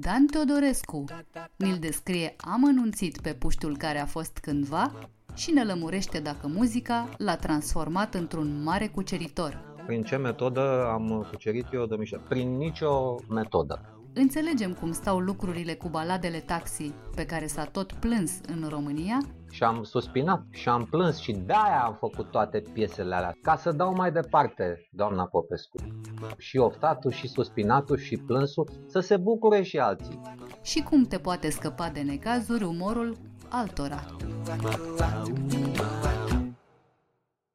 Dan Teodorescu ne-l descrie amănunțit pe puștul care a fost cândva și ne lămurește dacă muzica l-a transformat într-un mare cuceritor. Prin ce metodă am cucerit eu, domnișoară? Prin nicio metodă. Înțelegem cum stau lucrurile cu baladele taxi pe care s-a tot plâns în România și am suspinat și am plâns și de-aia am făcut toate piesele alea, ca să dau mai departe, doamna Popescu. Și oftatul, și suspinatul, și plânsul, să se bucure și alții. Și cum te poate scăpa de necazuri umorul altora.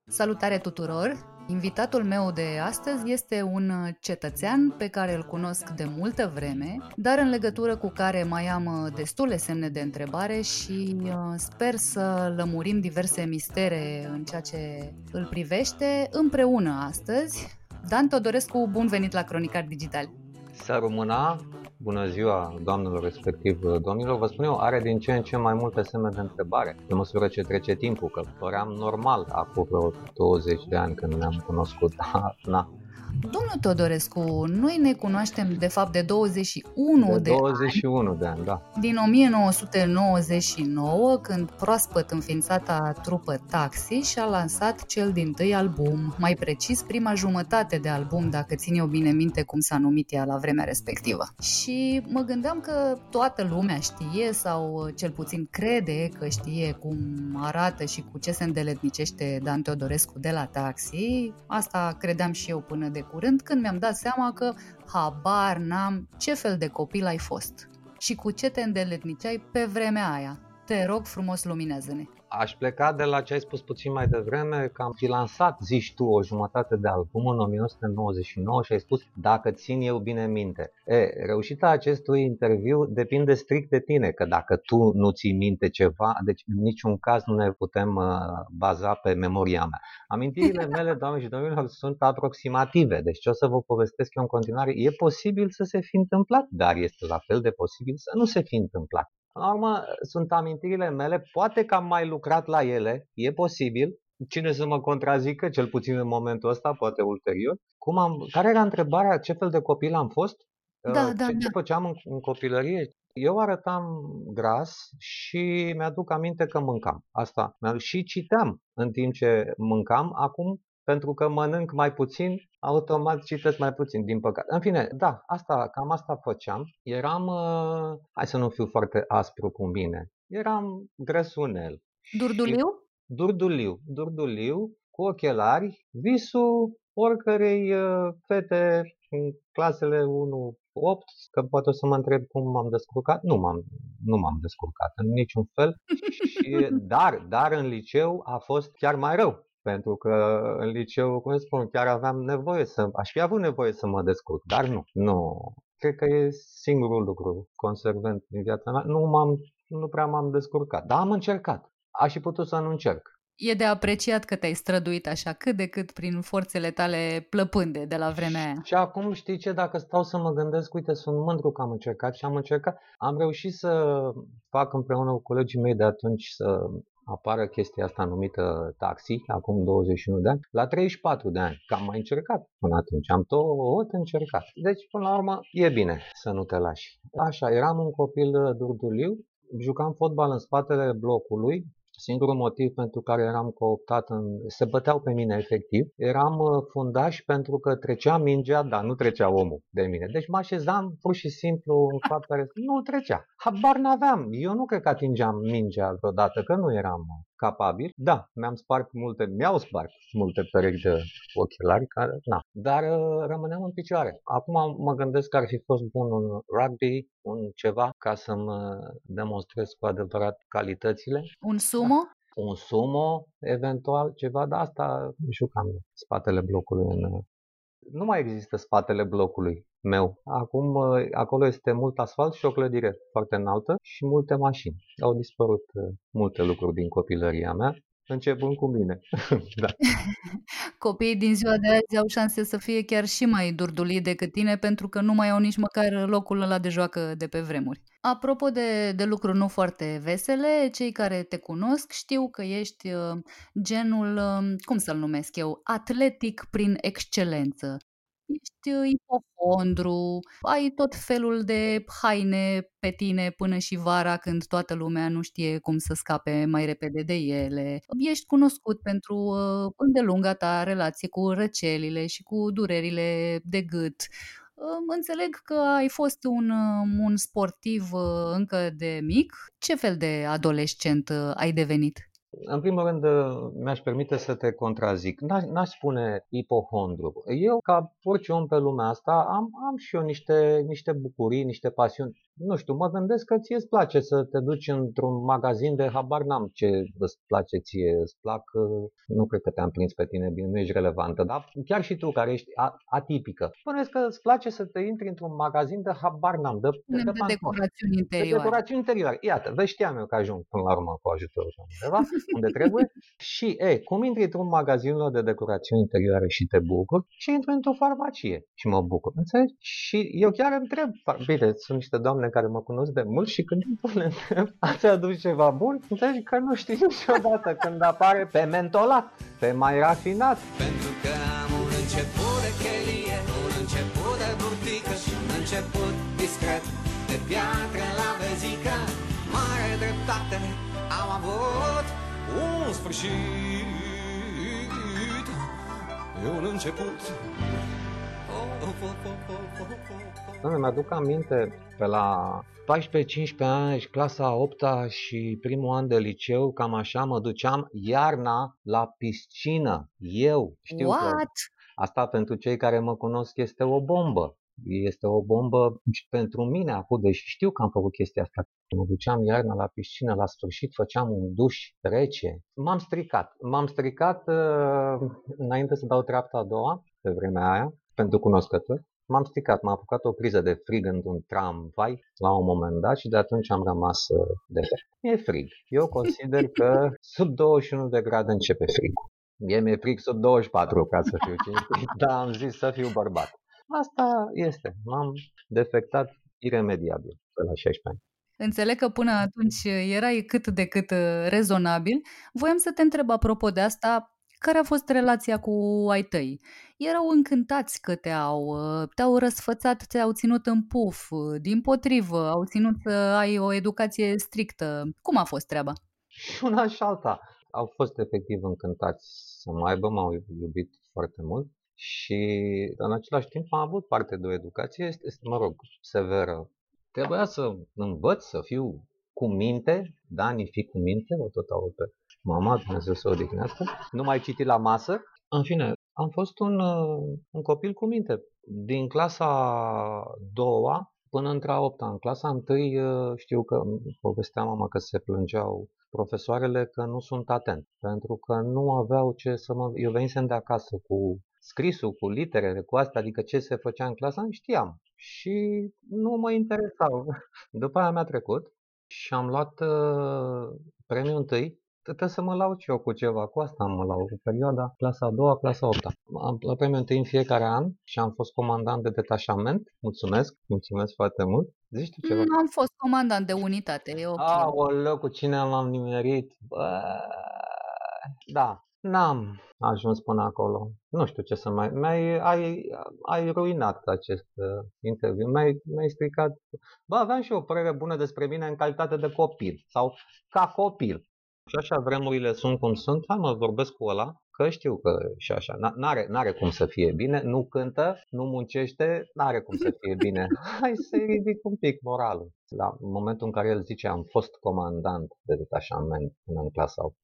Salutare tuturor! Invitatul meu de astăzi este un cetățean pe care îl cunosc de multă vreme, dar în legătură cu care mai am destule semne de întrebare și uh, sper să lămurim diverse mistere în ceea ce îl privește împreună astăzi. Dan Todorescu, bun venit la Cronicar Digital! Să rămâna Bună ziua, doamnelor, respectiv domnilor. Vă spun eu, are din ce în ce mai multe semne de întrebare, pe măsură ce trece timpul, că păream normal acum vreo 20 de ani când ne-am cunoscut. Da, na, Domnul Todorescu, noi ne cunoaștem de fapt de 21 de, 21 ani, de ani, da. Din 1999, când proaspăt înființata trupă Taxi și-a lansat cel din tâi album, mai precis prima jumătate de album, dacă țin eu bine minte cum s-a numit ea la vremea respectivă. Și mă gândeam că toată lumea știe sau cel puțin crede că știe cum arată și cu ce se îndeletnicește Dan Teodorescu de la Taxi. Asta credeam și eu până de curând când mi-am dat seama că habar n-am ce fel de copil ai fost și cu ce te îndeletniceai pe vremea aia. Te rog frumos, luminează-ne! Aș pleca de la ce ai spus puțin mai devreme, că am fi lansat, zici tu, o jumătate de album în 1999 și ai spus, dacă țin eu bine minte. E, reușita acestui interviu depinde strict de tine, că dacă tu nu ții minte ceva, deci în niciun caz nu ne putem uh, baza pe memoria mea. Amintirile mele, doamne și domnilor, sunt aproximative, deci ce o să vă povestesc eu în continuare, e posibil să se fi întâmplat, dar este la fel de posibil să nu se fi întâmplat. În urmă, sunt amintirile mele, poate că am mai lucrat la ele, e posibil, cine să mă contrazică, cel puțin în momentul ăsta, poate ulterior. Cum am, care era întrebarea, ce fel de copil am fost? Da, uh, da, ce, da. ce făceam în, în copilărie? Eu arătam gras și mi-aduc aminte că mâncam. Asta. Și citeam în timp ce mâncam. Acum pentru că mănânc mai puțin, automat citesc mai puțin, din păcate. În fine, da, asta, cam asta făceam. Eram, uh, hai să nu fiu foarte aspru cu mine, eram grăsunel. Durduliu? Durduliu, durduliu, cu ochelari, visul oricărei uh, fete în clasele 1 8, că poate o să mă întreb cum m-am descurcat. Nu m-am, nu m-am descurcat în niciun fel. Și, dar, dar în liceu a fost chiar mai rău. Pentru că în liceu, cum spun, chiar aveam nevoie să, aș fi avut nevoie să mă descurc, dar nu, nu. Cred că e singurul lucru consecvent din viața mea. Nu, m-am, nu prea m-am descurcat, dar am încercat. Aș fi putut să nu încerc. E de apreciat că te-ai străduit așa cât de cât prin forțele tale plăpânde de la vremea aia. Și acum știi ce, dacă stau să mă gândesc, uite, sunt mândru că am încercat și am încercat. Am reușit să fac împreună cu colegii mei de atunci să apară chestia asta numită taxi, acum 21 de ani, la 34 de ani, că am mai încercat până atunci, am tot încercat. Deci, până la urmă, e bine să nu te lași. Așa, eram un copil durduliu, jucam fotbal în spatele blocului, Singurul motiv pentru care eram cooptat, în, se băteau pe mine efectiv, eram uh, fundaș pentru că trecea mingea, dar nu trecea omul de mine. Deci mă așezam pur și simplu în fața nu trecea. Habar n-aveam. Eu nu cred că atingeam mingea vreodată, că nu eram capabil. Da, mi-am spart multe, mi-au spart multe perechi de ochelari, care, na. dar uh, rămâneam în picioare. Acum mă gândesc că ar fi fost bun un rugby, un ceva, ca să-mi demonstrez cu adevărat calitățile. Un sumo? Da. Un sumo, eventual ceva, dar asta jucam spatele blocului în nu mai există spatele blocului meu. Acum acolo este mult asfalt și o clădire foarte înaltă și multe mașini. Au dispărut uh, multe lucruri din copilăria mea începând cu mine. da. Copiii din ziua de azi au șanse să fie chiar și mai durduli decât tine pentru că nu mai au nici măcar locul ăla de joacă de pe vremuri. Apropo de, de lucruri nu foarte vesele, cei care te cunosc știu că ești uh, genul, uh, cum să-l numesc eu, atletic prin excelență ești uh, ipofondru, ai tot felul de haine pe tine până și vara când toată lumea nu știe cum să scape mai repede de ele. Ești cunoscut pentru uh, îndelunga ta relație cu răcelile și cu durerile de gât. Uh, înțeleg că ai fost un, uh, un sportiv uh, încă de mic. Ce fel de adolescent ai devenit? În primul rând, uh, mi-aș permite să te contrazic. N-aș, n-aș spune ipohondru. Eu, ca orice om pe lumea asta, am, am și eu niște, niște bucurii, niște pasiuni nu știu, mă gândesc că ție îți place să te duci într-un magazin de habar n-am ce îți place ție, îți plac, nu cred că te-am prins pe tine bine, nu ești relevantă, dar chiar și tu care ești atipică, spuneți că îți place să te intri într-un magazin de habar n-am, de, de, de, de decorațiuni interioare. De decorațiuni interioare. Iată, vezi, știam eu că ajung până la urmă cu ajutorul undeva, unde trebuie. și, e, cum intri într-un magazin de decorațiuni interioare și te bucur și intri într-o farmacie și mă bucur, înțelegi? Și eu chiar întreb, bine, sunt niște doamne doamne care mă cunosc de mult și când le întreb, ați adus ceva bun? Înțelegi că nu știi niciodată când apare pe mentolat, pe mai rafinat. Pentru că sfârșit, e un început. Oh, oh, oh, oh, oh, oh, oh. Doamne, mi-aduc aminte pe la 14-15 ani, clasa 8 și primul an de liceu, cam așa, mă duceam iarna la piscină. Eu știu What? că asta pentru cei care mă cunosc este o bombă. Este o bombă și pentru mine acum, deși știu că am făcut chestia asta. Mă duceam iarna la piscină, la sfârșit făceam un duș rece. M-am stricat. M-am stricat uh, înainte să dau treapta a doua, pe vremea aia, pentru cunoscători. M-am stricat, m-a apucat o criză de frig într-un tramvai la un moment dat și de atunci am rămas uh, de pe. E frig. Eu consider că sub 21 de grade începe frigul. Mie mi-e frig sub 24 ca să fiu cinstit, dar am zis să fiu bărbat. Asta este. M-am defectat iremediabil pe la 16 ani. Înțeleg că până atunci erai cât de cât uh, rezonabil. Voiam să te întreb apropo de asta, care a fost relația cu ai tăi? Erau încântați că te-au, uh, te-au răsfățat, te-au ținut în puf, uh, din potrivă, au ținut să ai o educație strictă. Cum a fost treaba? Și una și alta. Au fost efectiv încântați să mă aibă, m-au iubit foarte mult și în același timp am avut parte de o educație, este, mă rog, severă. Trebuia să învăț să fiu cu minte, Dani, fi cu minte, o tot aud pe mama, Dumnezeu să o odihnească, nu mai citi la masă. În fine, am fost un, uh, un copil cu minte. Din clasa a doua până între a opta. În clasa întâi uh, știu că povestea mama că se plângeau profesoarele că nu sunt atent, pentru că nu aveau ce să mă... Eu venisem de acasă cu scrisul, cu literele, cu astea, adică ce se făcea în clasa, știam. Și nu mă interesau. După aia mi-a trecut și am luat uh, premiul întâi Trebuie să mă laud și eu cu ceva, cu asta mă laud, în perioada clasa a doua, clasa a opta. Am la premiul întâi în fiecare an și am fost comandant de detașament. Mulțumesc, mulțumesc foarte mult. Zici tu ceva? Mm, am fost comandant de unitate, e ok. Aoleu, cu cine m-am nimerit? Bă, da, N-am ajuns până acolo. Nu știu ce să mai... Mi-ai, ai, ai ruinat acest uh, interviu. Mi-ai, mi-ai stricat... Bă, aveam și o părere bună despre mine în calitate de copil. Sau ca copil. Și așa vremurile sunt cum sunt, hai mă vorbesc cu ăla, că știu că și așa, n-are, n-are cum să fie bine, nu cântă, nu muncește, n-are cum să fie bine. Hai să-i ridic un pic moralul. La momentul în care el zice am fost comandant de detașament până în clasa 8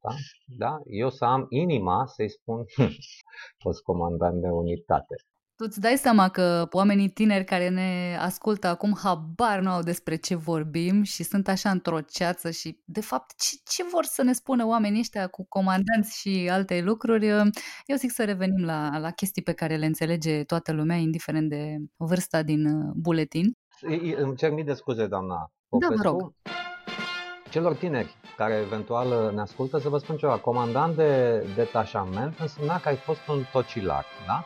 da? eu să am inima să-i spun hm, fost comandant de unitate. Tu îți dai seama că oamenii tineri care ne ascultă acum habar nu au despre ce vorbim și sunt așa într-o ceață și, de fapt, ce, ce vor să ne spună oamenii ăștia cu comandanți și alte lucruri? Eu zic să revenim la, la chestii pe care le înțelege toată lumea, indiferent de vârsta din uh, buletin. Îmi cer mii de scuze, doamna Popescu. Da, vă rog. Celor tineri care eventual ne ascultă, să vă spun ceva. Comandant de detașament însemna că ai fost un tocilar, da?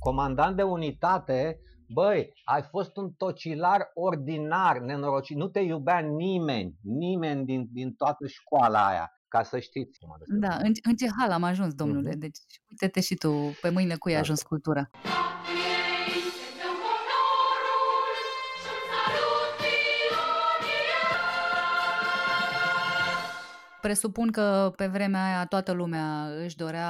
Comandant de unitate, băi, ai fost un tocilar ordinar, nenorocit, nu te iubea nimeni, nimeni din, din toată școala aia, ca să știți. Da, în, în ce hal am ajuns, domnule, uh-huh. deci uite-te și tu, pe mâine cui a da. ajuns cultura. Presupun că pe vremea aia toată lumea își dorea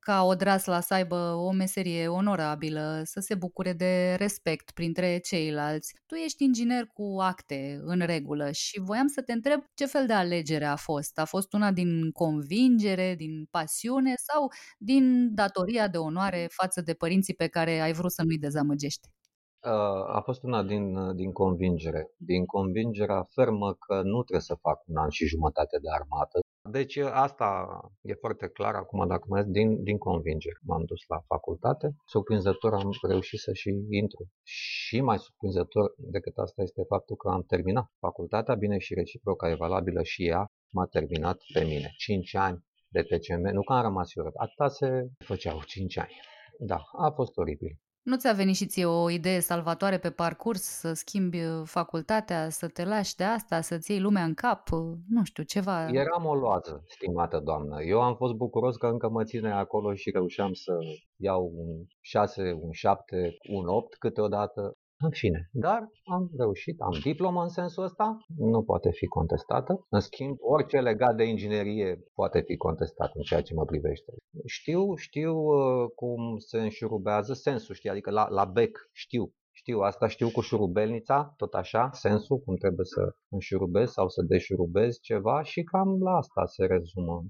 ca Odrasla să aibă o meserie onorabilă, să se bucure de respect printre ceilalți. Tu ești inginer cu acte în regulă și voiam să te întreb ce fel de alegere a fost. A fost una din convingere, din pasiune sau din datoria de onoare față de părinții pe care ai vrut să nu-i dezamăgești? A fost una din, din convingere. Din convingerea fermă că nu trebuie să fac un an și jumătate de armată. Deci asta e foarte clar acum, dacă mai din, din convingere. M-am dus la facultate, surprinzător am reușit să și intru. Și mai surprinzător decât asta este faptul că am terminat facultatea, bine și reciproca e valabilă și ea, m-a terminat pe mine. 5 ani de TCM, nu că am rămas eu, atâta se făceau 5 ani. Da, a fost oribil. Nu ți-a venit și ție o idee salvatoare pe parcurs, să schimbi uh, facultatea, să te lași de asta, să-ți iei lumea în cap, uh, nu știu, ceva... Eram o loază, stimată doamnă. Eu am fost bucuros că încă mă ține acolo și reușeam să iau un 6, un 7, un 8 câteodată. În fine, dar am reușit, am diplomă în sensul ăsta, nu poate fi contestată. În schimb, orice legat de inginerie poate fi contestat în ceea ce mă privește. Știu, știu uh, cum se înșurubează sensul, știi, adică la, la bec știu știu, asta știu cu șurubelnița, tot așa, sensul, cum trebuie să înșurubezi sau să deșurubezi ceva și cam la asta se rezumă.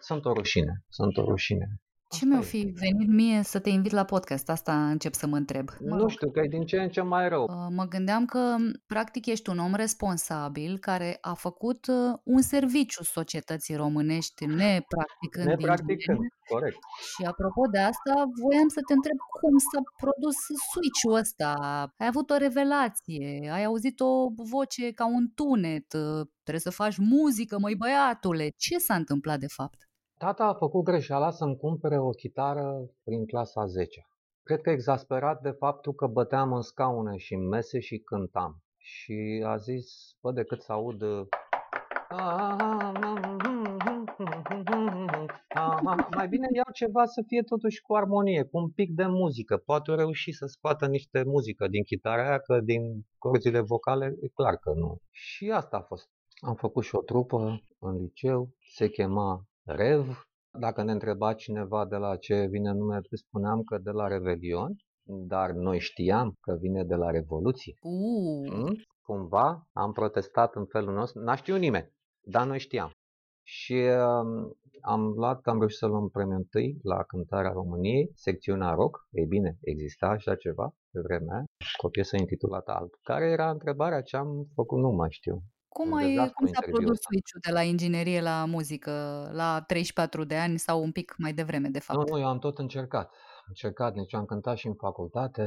Sunt o rușine, sunt o rușine. Ce mi-o fi venit mie să te invit la podcast? Asta încep să mă întreb. Mă nu știu, că e din ce în ce mai rău. Uh, mă gândeam că, practic, ești un om responsabil care a făcut uh, un serviciu societății românești, nepracticând. Nepracticând, corect. Și apropo de asta, voiam să te întreb cum s-a produs switch-ul ăsta. Ai avut o revelație, ai auzit o voce ca un tunet, uh, trebuie să faci muzică, măi băiatule. Ce s-a întâmplat de fapt? Tata a făcut greșeala să-mi cumpere o chitară prin clasa 10 Cred că exasperat de faptul că băteam în scaune și în mese și cântam. Și a zis, bă, decât să aud mai bine iau ceva să fie totuși cu armonie, cu un pic de muzică. Poate reuși să scoată niște muzică din chitara aia, că din corzile vocale e clar că nu. Și asta a fost. Am făcut și o trupă în liceu, se chema Rev. Dacă ne întreba cineva de la ce vine numele, spuneam că de la Revelion, dar noi știam că vine de la Revoluție. Uh. Mm? Cumva am protestat în felul nostru, n-a știut nimeni, dar noi știam. Și uh, am luat, am reușit să luăm premiul întâi la cântarea României, secțiunea rock. Ei bine, exista așa ceva pe vremea cu o piesă intitulată Alb. Care era întrebarea ce am făcut, nu mai știu. Cum, ai, cum s-a produs switch de la inginerie la muzică la 34 de ani sau un pic mai devreme, de fapt? Nu, nu, eu am tot încercat. Am încercat, deci am cântat și în facultate,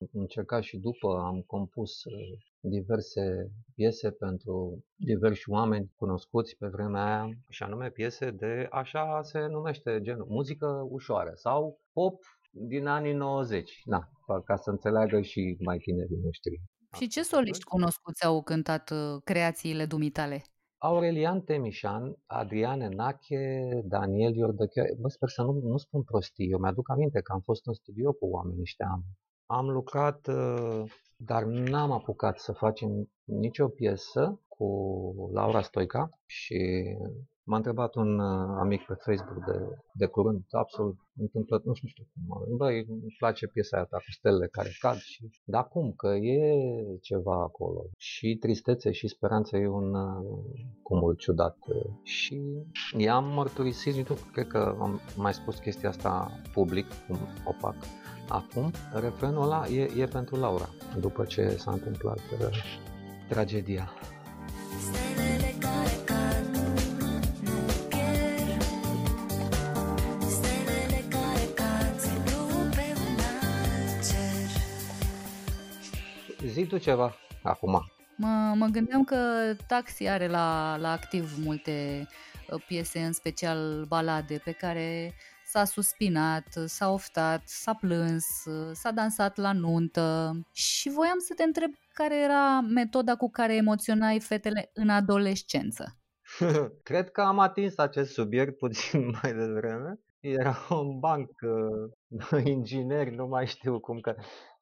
am încercat și după, am compus uh, diverse piese pentru diversi oameni cunoscuți pe vremea aia, și anume piese de, așa se numește, genul, muzică ușoară sau pop din anii 90, na, ca să înțeleagă și mai tinerii noștri. Și ce soliști cunoscuți au cântat uh, creațiile dumitale? Aurelian Temișan, Adrian Enache, Daniel Iordăchea, bă, sper să nu, nu spun prostii, eu mi-aduc aminte că am fost în studio cu oamenii ăștia, am, am lucrat, uh, dar n-am apucat să facem nicio piesă cu Laura Stoica și M-a întrebat un uh, amic pe Facebook de, de curând, absolut întâmplă, nu știu cum, băi, îmi place piesa aia ta cu stelele care cad și, da cum, că e ceva acolo. Și tristețe și speranță e un uh, cumul ciudat. Și i-am mărturisit, nu cred că am mai spus chestia asta public, cum o fac acum, refrenul ăla e, e pentru Laura, după ce s-a întâmplat uh, tragedia. Zi tu ceva acum. Mă, mă gândeam că Taxi are la, la activ multe uh, piese, în special balade, pe care s-a suspinat, s-a oftat, s-a plâns, uh, s-a dansat la nuntă și voiam să te întreb care era metoda cu care emoționai fetele în adolescență. Cred că am atins acest subiect puțin mai devreme. Era un banc uh, ingineri, nu mai știu cum că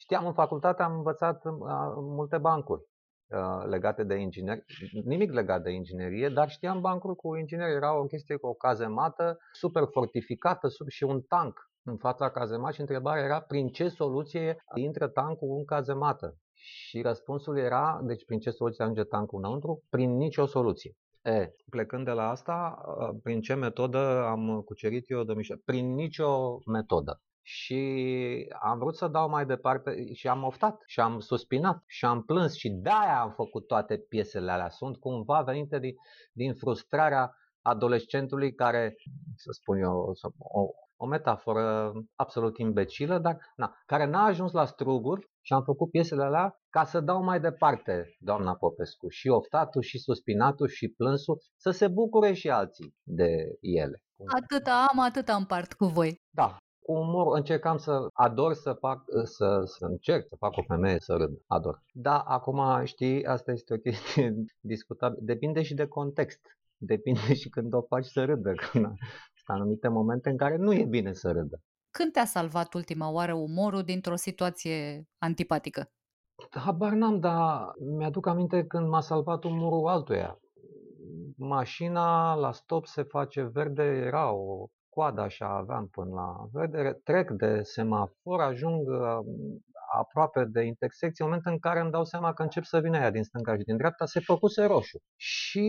Știam, în facultate am învățat uh, multe bancuri uh, legate de ingineri, nimic legat de inginerie, dar știam bancuri cu ingineri. Era o chestie cu o cazemată super fortificată sub și un tank în fața cazemat și întrebarea era prin ce soluție intră tancul în cazemată. Și răspunsul era, deci prin ce soluție ajunge tancul înăuntru? Prin nicio soluție. E, plecând de la asta, uh, prin ce metodă am cucerit eu de Prin nicio metodă. Și am vrut să dau mai departe și am oftat și am suspinat și am plâns și de-aia am făcut toate piesele alea. Sunt cumva venite din, din frustrarea adolescentului care, să spun eu, o, o metaforă absolut imbecilă, dar na, care n-a ajuns la struguri și am făcut piesele alea ca să dau mai departe, doamna Popescu, și oftatul, și suspinatul, și plânsul, să se bucure și alții de ele. Atâta am, atâta împart cu voi. Da, cu umor încercam să ador să fac, să, să încerc să fac o femeie să râd. Ador. Da, acum știi, asta este o chestie discutabilă. Depinde și de context. Depinde și când o faci să râdă. Când sunt anumite momente în care nu e bine să râdă. Când te-a salvat ultima oară umorul dintr-o situație antipatică? Habar n-am, dar mi-aduc aminte când m-a salvat umorul altuia. Mașina la stop se face verde, era o coada așa aveam până la vedere, trec de semafor, ajung aproape de intersecție, în momentul în care îmi dau seama că încep să vină aia din stânga și din dreapta, se făcuse roșu. Și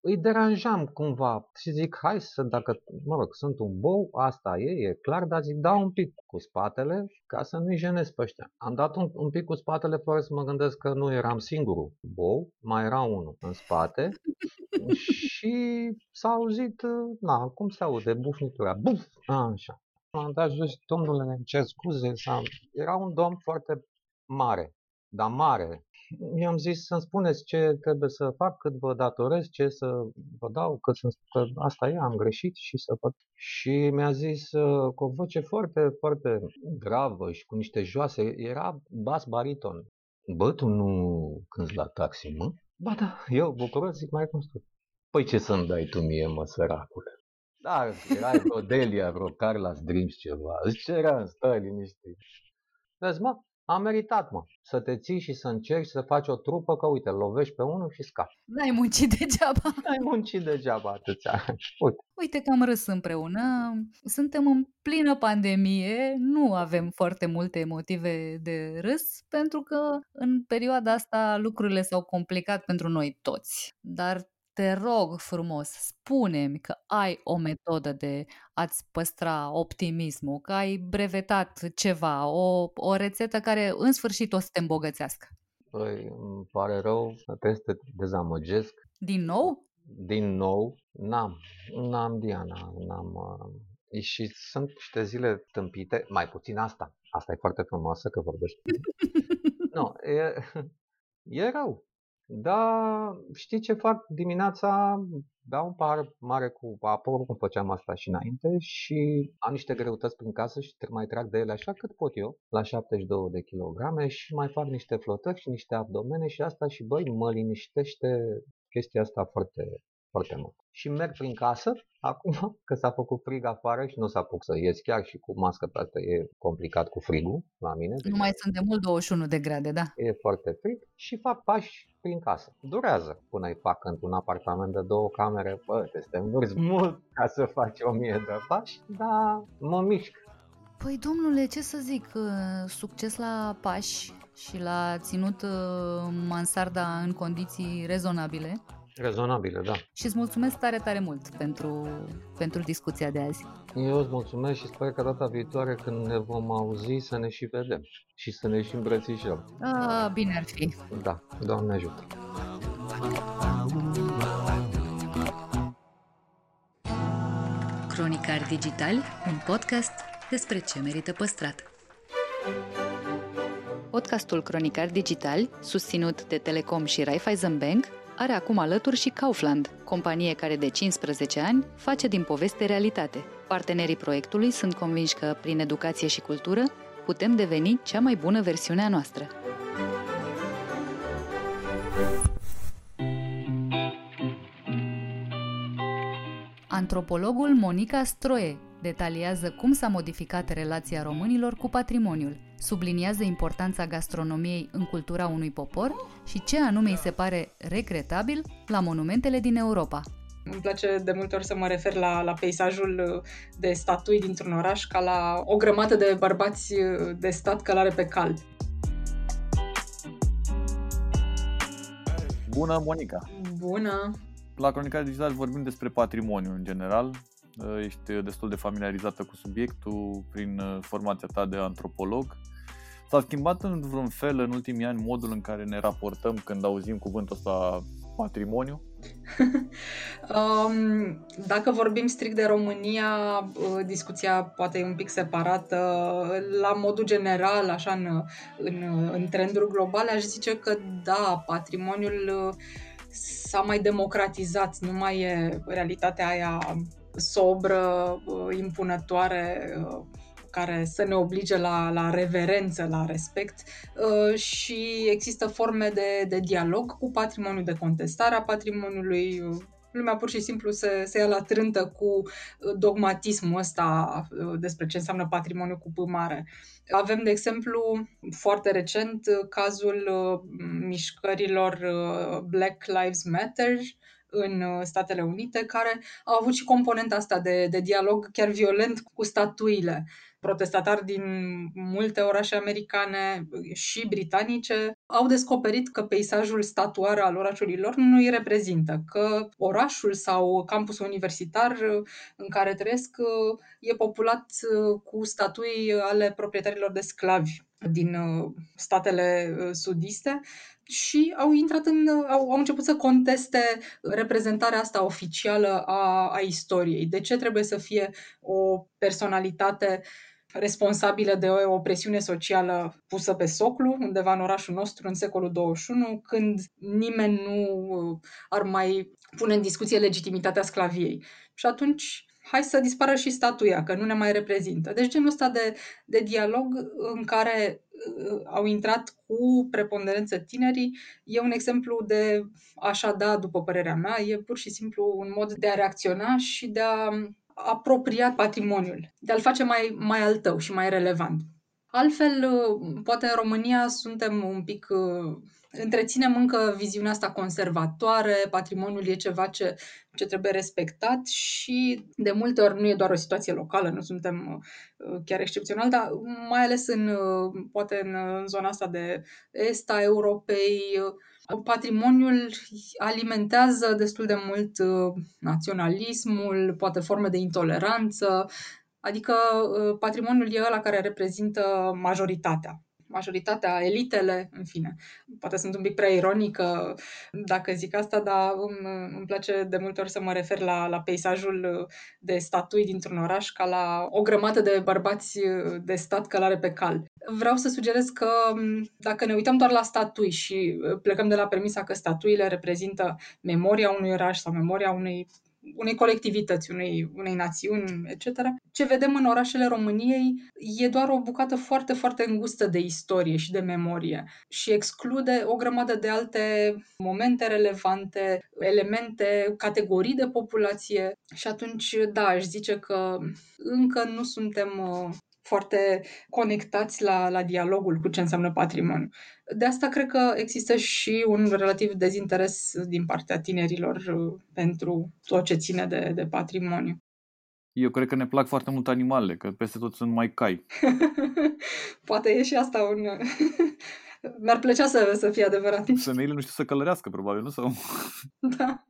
îi deranjam cumva și zic, hai să, dacă, mă rog, sunt un bou, asta e, e clar, dar zic, dau un pic cu spatele ca să nu-i jenez pe ăștia. Am dat un, un pic cu spatele fără să mă gândesc că nu eram singurul bou, mai era unul în spate și s-a auzit, na, cum se aude, bufnitura, buf, a, așa m-am dat jos, domnule, îmi cer scuze, sau... era un domn foarte mare, dar mare. Mi-am zis să-mi spuneți ce trebuie să fac, cât vă datorez, ce să vă dau, cât să că asta e, am greșit și să fac. Și mi-a zis uh, cu o voce foarte, foarte gravă și cu niște joase, era bas bariton. Bă, tu nu cânti la taxi, mă? Ba da, eu bucuros, zic, mai construit. Păi ce să-mi dai tu mie, mă, săracule? Da, era vreo Delia, vreo Carla's Dreams ceva. Zice, era, stai liniștit. Vezi, mă, am meritat, mă, să te ții și să încerci să faci o trupă, că uite, lovești pe unul și scapi. N-ai muncit degeaba. N-ai muncit degeaba atâția Uite. Uite că am râs împreună. Suntem în plină pandemie, nu avem foarte multe motive de râs, pentru că în perioada asta lucrurile s-au complicat pentru noi toți. Dar te rog frumos, spune-mi că ai o metodă de a-ți păstra optimismul, că ai brevetat ceva, o, o rețetă care în sfârșit o să te îmbogățească. Păi, îmi pare rău, trebuie să te dezamăgesc. Din nou? Din nou, n-am, n-am Diana, n-am... Uh, și sunt niște zile tâmpite, mai puțin asta. Asta e foarte frumoasă că vorbești. nu, e, e rău. Da, știi ce fac? Dimineața beau un par mare cu apă, cum făceam asta și înainte, și am niște greutăți prin casă și mai trag de ele așa cât pot eu, la 72 de kilograme și mai fac niște flotări și niște abdomene și asta și băi, mă liniștește chestia asta foarte, foarte mult. Și merg prin casă, acum că s-a făcut frig afară și nu s-a apuc să ies chiar și cu mască pe asta e complicat cu frigul la mine. Nu deci mai sunt de mult 21 de grade, da. E foarte frig și fac pași prin casă. Durează până îi fac într-un apartament de două camere, bă, te stai mult ca să faci o mie de pași, dar mă mișc. Păi, domnule, ce să zic, succes la pași și l-a ținut uh, mansarda în condiții rezonabile. Rezonabile, da. Și îți mulțumesc tare, tare mult pentru, pentru discuția de azi. Eu îți mulțumesc și sper că data viitoare când ne vom auzi să ne și vedem și să ne și îmbrățișăm. A, bine ar fi. Da, Doamne ajută. Cronicar Digital, un podcast despre ce merită păstrat. Podcastul Cronicar Digital, susținut de Telecom și Raiffeisen Bank, are acum alături și Kaufland, companie care de 15 ani face din poveste realitate. Partenerii proiectului sunt convinși că, prin educație și cultură, putem deveni cea mai bună versiune a noastră. Antropologul Monica Stroie detaliază cum s-a modificat relația românilor cu patrimoniul, subliniază importanța gastronomiei în cultura unui popor și ce anume îi se pare regretabil la monumentele din Europa. Îmi place de multe ori să mă refer la, la peisajul de statui dintr-un oraș ca la o grămadă de bărbați de stat călare pe cal. Bună, Monica! Bună! La Cronicare Digital vorbim despre patrimoniu în general. Ești destul de familiarizată cu subiectul prin formația ta de antropolog. S-a schimbat în vreun fel în ultimii ani modul în care ne raportăm când auzim cuvântul ăsta patrimoniu? um, dacă vorbim strict de România, uh, discuția poate e un pic separată. La modul general, așa în, în, în trenduri globale, aș zice că da, patrimoniul uh, s-a mai democratizat, nu mai e realitatea aia sobră, uh, impunătoare, care să ne oblige la, la reverență, la respect uh, și există forme de, de dialog cu patrimoniul, de contestare a patrimoniului, lumea pur și simplu se, se ia la trântă cu uh, dogmatismul ăsta uh, despre ce înseamnă patrimoniu cu P mare. Avem, de exemplu, foarte recent cazul mișcărilor Black Lives Matter, în Statele Unite, care au avut și componenta asta de, de dialog chiar violent cu statuile. Protestatari din multe orașe americane și britanice au descoperit că peisajul statuar al orașului lor nu îi reprezintă, că orașul sau campusul universitar în care trăiesc e populat cu statui ale proprietarilor de sclavi din uh, statele uh, sudiste și au intrat în, au, au început să conteste reprezentarea asta oficială a, a istoriei. De ce trebuie să fie o personalitate responsabilă de o opresiune socială pusă pe soclu, undeva în orașul nostru, în secolul 21, când nimeni nu ar mai pune în discuție legitimitatea sclaviei. Și atunci hai să dispară și statuia, că nu ne mai reprezintă. Deci genul ăsta de, de dialog în care uh, au intrat cu preponderență tinerii e un exemplu de așa da, după părerea mea, e pur și simplu un mod de a reacționa și de a apropia patrimoniul, de a-l face mai, mai al tău și mai relevant. Altfel, uh, poate în România suntem un pic uh, întreținem încă viziunea asta conservatoare, patrimoniul e ceva ce, ce trebuie respectat și de multe ori nu e doar o situație locală, nu suntem uh, chiar excepțional, dar mai ales în, uh, poate în zona asta de est a Europei, uh, patrimoniul alimentează destul de mult naționalismul, poate forme de intoleranță, adică patrimoniul e ăla care reprezintă majoritatea majoritatea, elitele, în fine. Poate sunt un pic prea ironică dacă zic asta, dar îmi, îmi place de multe ori să mă refer la, la peisajul de statui dintr-un oraș ca la o grămadă de bărbați de stat călare pe cal. Vreau să sugerez că dacă ne uităm doar la statui și plecăm de la premisa că statuile reprezintă memoria unui oraș sau memoria unei unei colectivități, unei, unei națiuni, etc. Ce vedem în orașele României e doar o bucată foarte, foarte îngustă de istorie și de memorie și exclude o grămadă de alte momente relevante, elemente, categorii de populație și atunci, da, aș zice că încă nu suntem uh, foarte conectați la, la dialogul cu ce înseamnă patrimoniu. De asta cred că există și un relativ dezinteres din partea tinerilor uh, pentru tot ce ține de, de patrimoniu. Eu cred că ne plac foarte mult animalele, că peste tot sunt mai cai. Poate e și asta un... Mi-ar plăcea să, să fie adevărat. Femeile nu știu să călărească, probabil, nu? Sau... Da.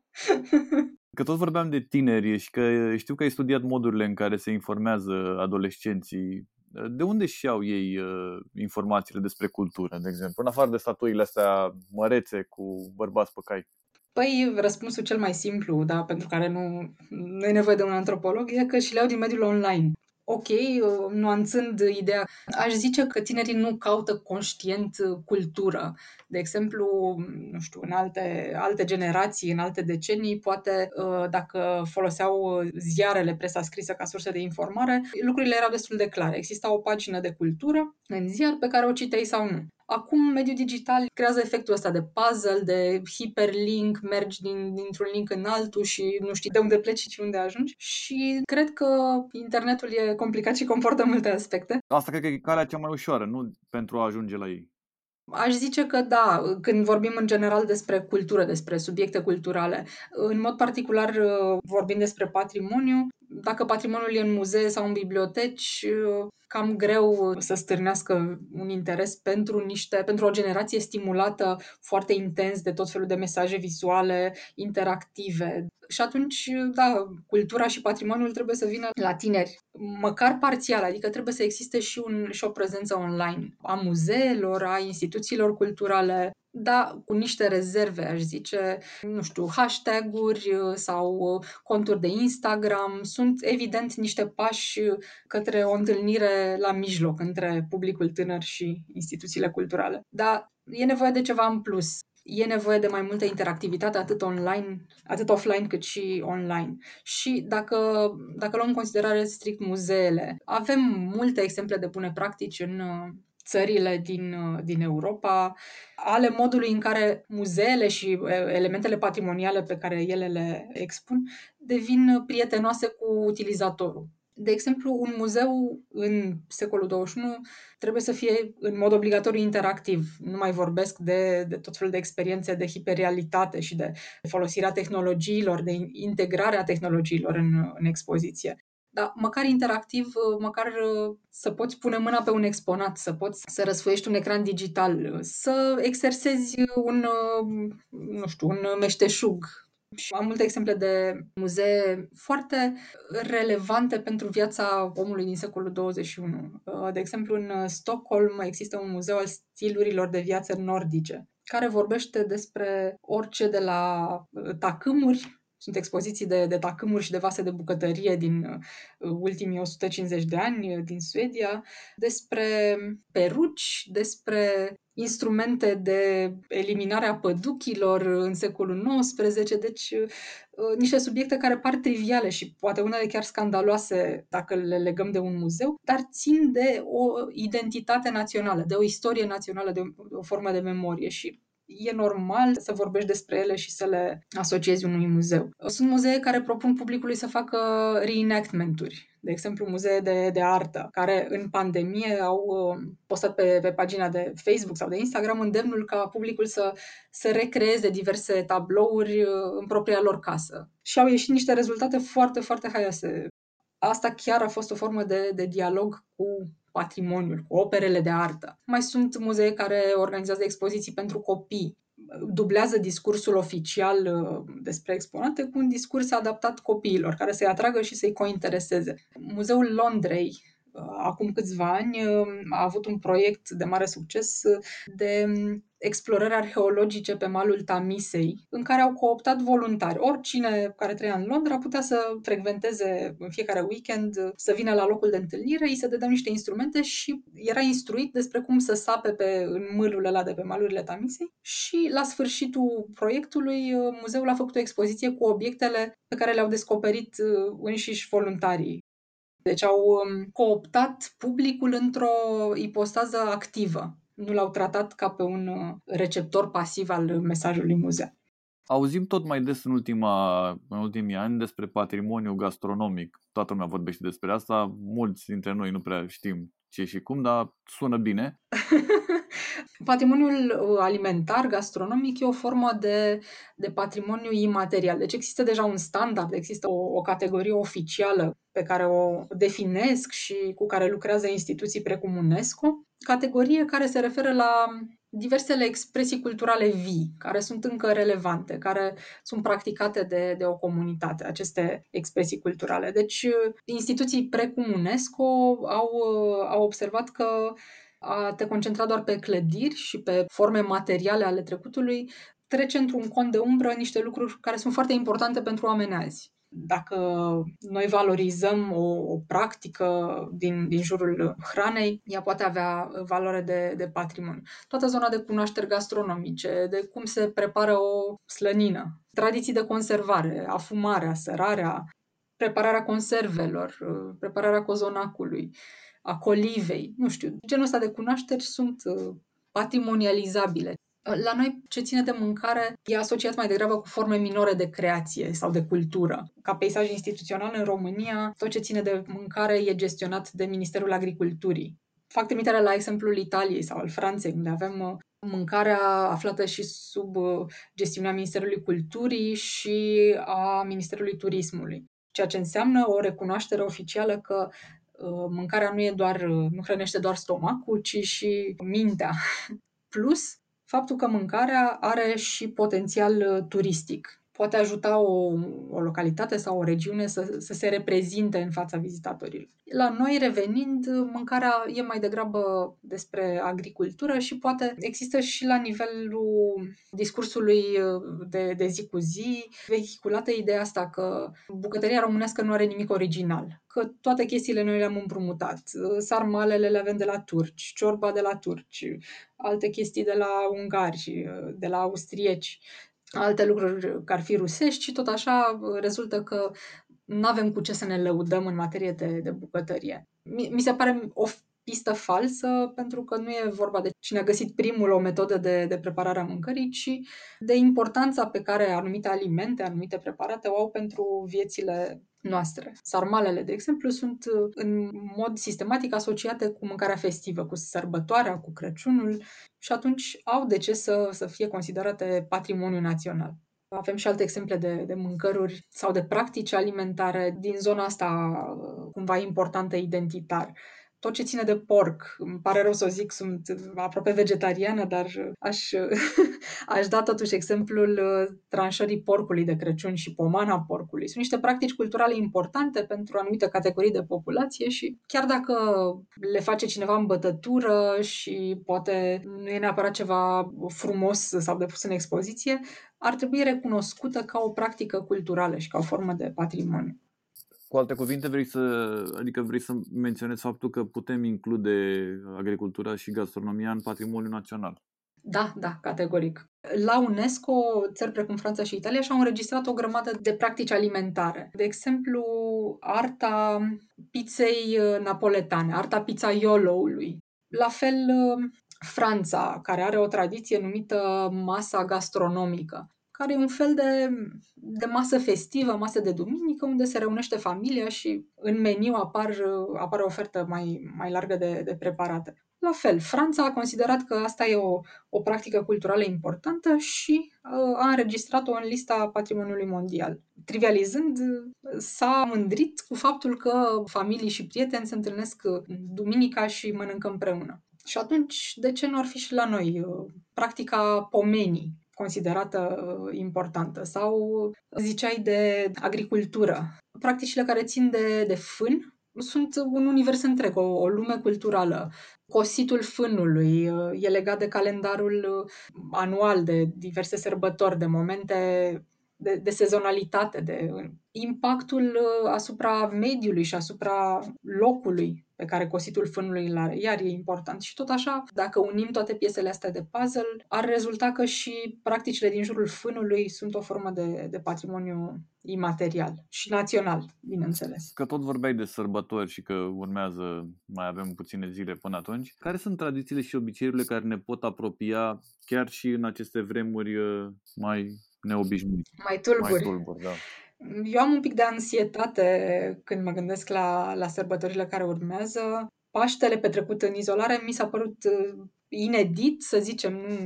Că tot vorbeam de tineri și că știu că ai studiat modurile în care se informează adolescenții. De unde și au ei uh, informațiile despre cultură, de exemplu? În afară de statuile astea mărețe cu bărbați pe cai. Păi, răspunsul cel mai simplu, da, pentru care nu, nu e nevoie de un antropolog, e că și le au din mediul online ok, uh, nuanțând ideea, aș zice că tinerii nu caută conștient uh, cultură. De exemplu, nu știu, în alte, alte generații, în alte decenii, poate uh, dacă foloseau ziarele, presa scrisă ca sursă de informare, lucrurile erau destul de clare. Exista o pagină de cultură în ziar pe care o citeai sau nu. Acum, mediul digital creează efectul ăsta de puzzle, de hiperlink, mergi din, dintr-un link în altul și nu știi de unde pleci și unde ajungi. Și cred că internetul e complicat și comportă multe aspecte. Asta cred că e calea cea mai ușoară, nu pentru a ajunge la ei. Aș zice că da, când vorbim în general despre cultură, despre subiecte culturale, în mod particular vorbim despre patrimoniu, dacă patrimoniul e în muzee sau în biblioteci, cam greu să stârnească un interes pentru niște, pentru o generație stimulată foarte intens de tot felul de mesaje vizuale, interactive. Și atunci, da, cultura și patrimoniul trebuie să vină la tineri, măcar parțial, adică trebuie să existe și, un, și o prezență online a muzeelor, a instituțiilor culturale, da, cu niște rezerve, aș zice, nu știu, hashtag-uri uh, sau uh, conturi de Instagram. Sunt evident niște pași uh, către o întâlnire la mijloc între publicul tânăr și instituțiile culturale. Dar e nevoie de ceva în plus. E nevoie de mai multă interactivitate, atât online, atât offline, cât și online. Și dacă, dacă luăm în considerare strict muzeele, avem multe exemple de bune practici în țările din, din Europa, ale modului în care muzeele și elementele patrimoniale pe care ele le expun devin prietenoase cu utilizatorul. De exemplu, un muzeu în secolul 21 trebuie să fie în mod obligatoriu interactiv. Nu mai vorbesc de, de tot felul de experiențe de hiperrealitate și de folosirea tehnologiilor, de integrarea tehnologiilor în, în expoziție dar măcar interactiv, uh, măcar uh, să poți pune mâna pe un exponat, să poți să răsfoiești un ecran digital, să exersezi un, uh, nu știu, un meșteșug. Și am multe exemple de muzee foarte relevante pentru viața omului din secolul 21. De exemplu, în Stockholm există un muzeu al stilurilor de viață nordice, care vorbește despre orice de la tacâmuri sunt expoziții de, de tacâmuri și de vase de bucătărie din uh, ultimii 150 de ani uh, din Suedia, despre peruci, despre instrumente de eliminare a păduchilor în secolul XIX, deci uh, niște subiecte care par triviale și poate unele chiar scandaloase dacă le legăm de un muzeu, dar țin de o identitate națională, de o istorie națională, de o, o formă de memorie și e normal să vorbești despre ele și să le asociezi unui muzeu. Sunt muzee care propun publicului să facă reenactment-uri, de exemplu muzee de, de artă, care în pandemie au uh, postat pe, pe pagina de Facebook sau de Instagram îndemnul ca publicul să, să recreeze diverse tablouri uh, în propria lor casă. Și au ieșit niște rezultate foarte, foarte haioase. Asta chiar a fost o formă de, de dialog cu patrimoniul, cu operele de artă. Mai sunt muzee care organizează expoziții pentru copii, dublează discursul oficial uh, despre exponate cu un discurs adaptat copiilor, care să-i atragă și să-i cointereseze. Muzeul Londrei acum câțiva ani a avut un proiect de mare succes de explorări arheologice pe malul Tamisei, în care au cooptat voluntari. Oricine care trăia în Londra putea să frecventeze în fiecare weekend, să vină la locul de întâlnire, îi se dădeau niște instrumente și era instruit despre cum să sape pe, în mâlul ăla de pe malurile Tamisei și la sfârșitul proiectului muzeul a făcut o expoziție cu obiectele pe care le-au descoperit uh, înșiși voluntarii. Deci au um, cooptat publicul într-o ipostază activă nu l-au tratat ca pe un uh, receptor pasiv al mesajului muzeu. Auzim tot mai des în, ultima, în ultimii ani despre patrimoniu gastronomic. Toată lumea vorbește despre asta. Mulți dintre noi nu prea știm ce și cum, dar sună bine. Patrimoniul uh, alimentar, gastronomic, e o formă de, de patrimoniu imaterial. Deci există deja un standard, există o, o categorie oficială pe care o definesc și cu care lucrează instituții precum UNESCO, categorie care se referă la diversele expresii culturale vii, care sunt încă relevante, care sunt practicate de, de o comunitate, aceste expresii culturale. Deci, instituții precum UNESCO au, au observat că a te concentra doar pe clădiri și pe forme materiale ale trecutului trece într-un cont de umbră niște lucruri care sunt foarte importante pentru oameni azi dacă noi valorizăm o, o practică din, din jurul hranei, ea poate avea valoare de, de patrimoniu. Toată zona de cunoașteri gastronomice, de cum se prepară o slănină, tradiții de conservare, afumarea, sărarea, prepararea conservelor, prepararea cozonacului, a colivei, nu știu, genul ăsta de cunoașteri sunt uh, patrimonializabile. La noi, ce ține de mâncare e asociat mai degrabă cu forme minore de creație sau de cultură. Ca peisaj instituțional în România, tot ce ține de mâncare e gestionat de Ministerul Agriculturii. Fac trimitere la exemplul Italiei sau al Franței, unde avem uh, mâncarea aflată și sub uh, gestiunea Ministerului Culturii și a Ministerului Turismului. Ceea ce înseamnă o recunoaștere oficială că uh, mâncarea nu e doar, nu hrănește doar stomacul, ci și mintea. Plus, faptul că mâncarea are și potențial uh, turistic. Poate ajuta o, o localitate sau o regiune să, să se reprezinte în fața vizitatorilor. La noi, revenind, mâncarea e mai degrabă despre agricultură și poate există și la nivelul discursului uh, de, de zi cu zi vehiculată ideea asta că bucătăria românească nu are nimic original, că toate chestiile noi le-am împrumutat. Sarmalele le avem de la turci, ciorba de la turci, alte chestii de la ungari, de la austrieci, alte lucruri care ar fi rusești și tot așa rezultă că nu avem cu ce să ne lăudăm în materie de, de bucătărie. Mi, mi se pare o pistă falsă, pentru că nu e vorba de cine a găsit primul o metodă de, de preparare a mâncării, ci de importanța pe care anumite alimente, anumite preparate o au pentru viețile noastre. Sarmalele, de exemplu, sunt în mod sistematic asociate cu mâncarea festivă, cu sărbătoarea, cu Crăciunul și atunci au de ce să, să fie considerate patrimoniu național. Avem și alte exemple de, de mâncăruri sau de practici alimentare din zona asta cumva importantă identitar tot ce ține de porc. Îmi pare rău să o zic, sunt aproape vegetariană, dar aș, aș da totuși exemplul uh, tranșării porcului de Crăciun și pomana porcului. Sunt niște practici culturale importante pentru anumite categorii de populație și chiar dacă le face cineva în bătătură și poate nu e neapărat ceva frumos sau de pus în expoziție, ar trebui recunoscută ca o practică culturală și ca o formă de patrimoniu. Cu alte cuvinte, vrei să, adică vrei să menționezi faptul că putem include agricultura și gastronomia în patrimoniul național. Da, da, categoric. La UNESCO, țări precum Franța și Italia și-au înregistrat o grămadă de practici alimentare. De exemplu, arta pizzei uh, napoletane, arta pizzaioloului. La fel, uh, Franța, care are o tradiție numită masa gastronomică care e un fel de, de masă festivă, masă de duminică, unde se reunește familia și în meniu apar, apare o ofertă mai, mai largă de, de preparate. La fel, Franța a considerat că asta e o, o practică culturală importantă și uh, a înregistrat-o în lista patrimoniului mondial. Trivializând, s-a mândrit cu faptul că familii și prieteni se întâlnesc duminica și mănâncă împreună. Și atunci, de ce nu ar fi și la noi uh, practica pomenii, considerată uh, importantă. Sau ziceai de agricultură. Practicile care țin de, de fân, sunt un univers întreg, o, o lume culturală. Cositul fânului uh, e legat de calendarul uh, anual, de diverse sărbători, de momente de, de sezonalitate, de impactul uh, asupra mediului și asupra locului pe care cositul fânului îl are. Iar e important. Și tot așa, dacă unim toate piesele astea de puzzle, ar rezulta că și practicile din jurul fânului sunt o formă de, de patrimoniu imaterial și național, bineînțeles. Că tot vorbeai de sărbători și că urmează, mai avem puține zile până atunci. Care sunt tradițiile și obiceiurile care ne pot apropia chiar și în aceste vremuri uh, mai neobișnuite? Mai tulburi. Mai tulburi, da. Eu am un pic de ansietate când mă gândesc la, la sărbătorile care urmează. Paștele petrecut în izolare mi s-a părut uh, inedit, să zicem, nu,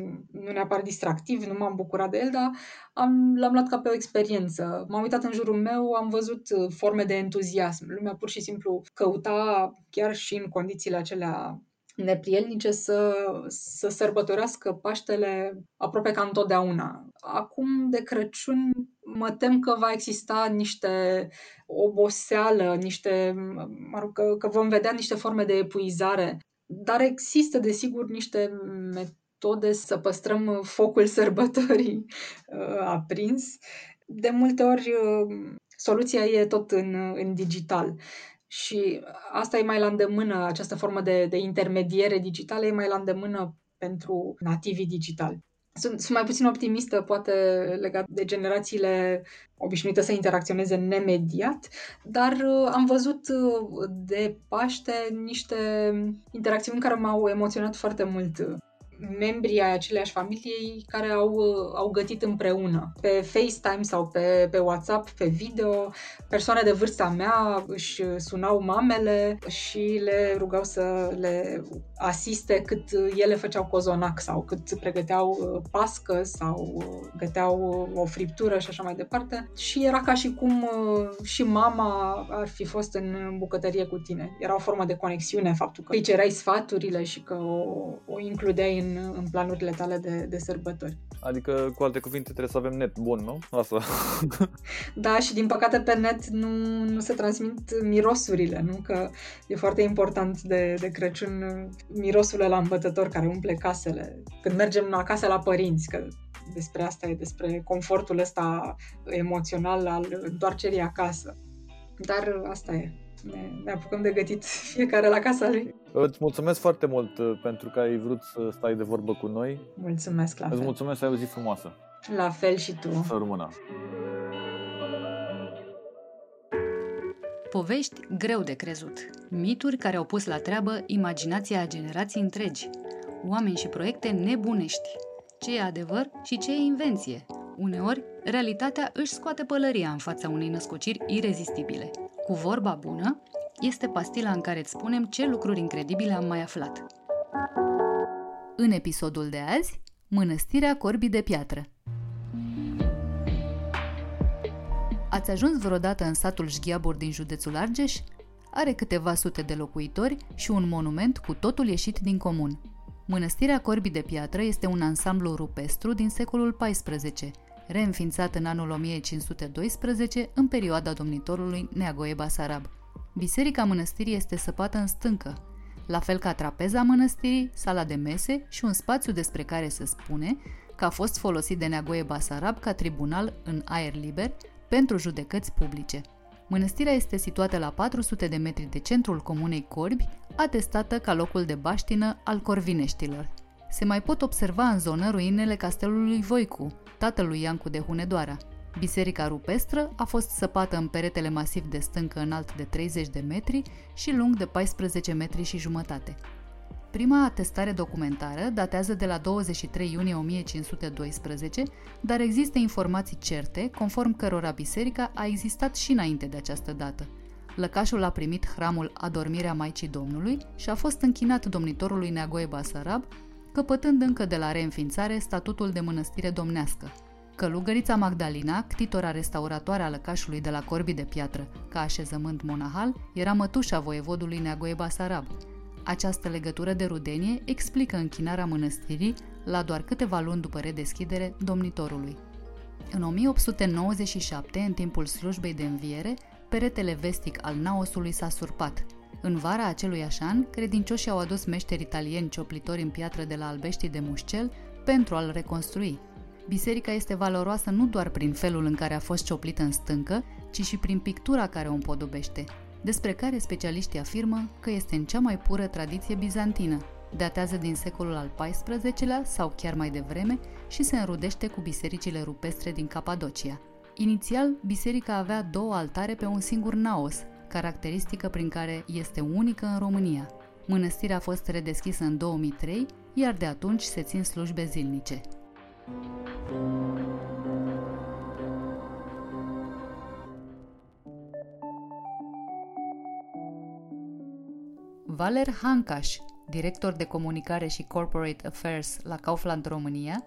nu neapărat distractiv, nu m-am bucurat de el, dar am, l-am luat ca pe o experiență. M-am uitat în jurul meu, am văzut uh, forme de entuziasm. Lumea pur și simplu căuta, chiar și în condițiile acelea neprielnice să, să sărbătorească Paștele aproape ca întotdeauna. Acum, de Crăciun, mă tem că va exista niște oboseală, niște, mă rog, că, că vom vedea niște forme de epuizare, dar există, desigur, niște metode să păstrăm focul sărbătorii uh, aprins. De multe ori, uh, soluția e tot în, în digital. Și asta e mai la îndemână, această formă de, de intermediere digitală e mai la îndemână pentru nativii digitali. Sunt, sunt mai puțin optimistă, poate legat de generațiile obișnuite să interacționeze nemediat, dar uh, am văzut uh, de Paște niște interacțiuni care m-au emoționat foarte mult membrii ai aceleași familiei care au, au gătit împreună. Pe FaceTime sau pe, pe WhatsApp, pe video, persoane de vârsta mea își sunau mamele și le rugau să le asiste cât ele făceau cozonac sau cât pregăteau uh, pască sau uh, găteau o friptură și așa mai departe. Și era ca și cum uh, și mama ar fi fost în bucătărie cu tine. Era o formă de conexiune, faptul că îi cereai sfaturile și că o, o includeai în în, planurile tale de, de sărbători. Adică, cu alte cuvinte, trebuie să avem net bun, nu? Asta. da, și din păcate pe net nu, nu se transmit mirosurile, nu? Că e foarte important de, de Crăciun mirosul la îmbătător care umple casele. Când mergem acasă la părinți, că despre asta e, despre confortul ăsta emoțional al întoarcerii acasă. Dar asta e ne, ne apucăm de gătit fiecare la casa lui. Îți mulțumesc foarte mult uh, pentru că ai vrut să stai de vorbă cu noi. Mulțumesc la Îți fel. mulțumesc să ai o zi frumoasă. La fel și tu. Să rămână. Povești greu de crezut. Mituri care au pus la treabă imaginația a generații întregi. Oameni și proiecte nebunești. Ce e adevăr și ce e invenție. Uneori, realitatea își scoate pălăria în fața unei născociri irezistibile. Cu vorba bună este pastila în care îți spunem ce lucruri incredibile am mai aflat. În episodul de azi, Mănăstirea Corbii de Piatră. Ați ajuns vreodată în satul Șghiabur din județul Argeș? Are câteva sute de locuitori și un monument cu totul ieșit din comun. Mănăstirea Corbii de Piatră este un ansamblu rupestru din secolul XIV, reînființat în anul 1512 în perioada domnitorului Neagoe Basarab. Biserica mănăstirii este săpată în stâncă, la fel ca trapeza mănăstirii, sala de mese și un spațiu despre care se spune că a fost folosit de Neagoe Basarab ca tribunal în aer liber pentru judecăți publice. Mănăstirea este situată la 400 de metri de centrul comunei Corbi, atestată ca locul de baștină al corvineștilor. Se mai pot observa în zonă ruinele castelului Voicu, tatălui Iancu de Hunedoara. Biserica rupestră a fost săpată în peretele masiv de stâncă înalt de 30 de metri și lung de 14 metri și jumătate. Prima atestare documentară datează de la 23 iunie 1512, dar există informații certe, conform cărora biserica a existat și înainte de această dată. Lăcașul a primit hramul Adormirea Maicii Domnului și a fost închinat domnitorului Neagoe Basarab căpătând încă de la reînființare statutul de mănăstire domnească. Călugărița Magdalina, ctitora restauratoare a lăcașului de la Corbii de Piatră, ca așezământ monahal, era mătușa voievodului Neagoe Basarab. Această legătură de rudenie explică închinarea mănăstirii la doar câteva luni după redeschidere domnitorului. În 1897, în timpul slujbei de înviere, peretele vestic al Naosului s-a surpat. În vara acelui an, credincioșii au adus meșteri italieni cioplitori în piatră de la Albeștii de Mușcel pentru a-l reconstrui. Biserica este valoroasă nu doar prin felul în care a fost cioplită în stâncă, ci și prin pictura care o împodobește, despre care specialiștii afirmă că este în cea mai pură tradiție bizantină, datează din secolul al XIV-lea sau chiar mai devreme și se înrudește cu bisericile rupestre din Capadocia. Inițial, biserica avea două altare pe un singur naos, caracteristică prin care este unică în România. Mănăstirea a fost redeschisă în 2003, iar de atunci se țin slujbe zilnice. Valer Hancaș, director de comunicare și corporate affairs la Kaufland România,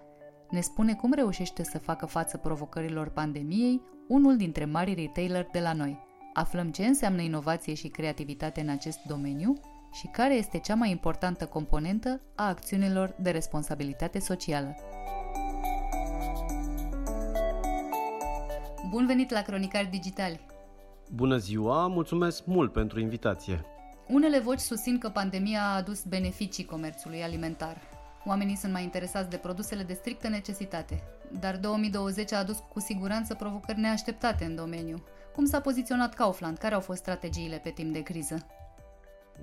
ne spune cum reușește să facă față provocărilor pandemiei unul dintre marii retailer de la noi. Aflăm ce înseamnă inovație și creativitate în acest domeniu și care este cea mai importantă componentă a acțiunilor de responsabilitate socială. Bun venit la Cronicari Digitali! Bună ziua, mulțumesc mult pentru invitație! Unele voci susțin că pandemia a adus beneficii comerțului alimentar. Oamenii sunt mai interesați de produsele de strictă necesitate, dar 2020 a adus cu siguranță provocări neașteptate în domeniu. Cum s-a poziționat Kaufland? Care au fost strategiile pe timp de criză?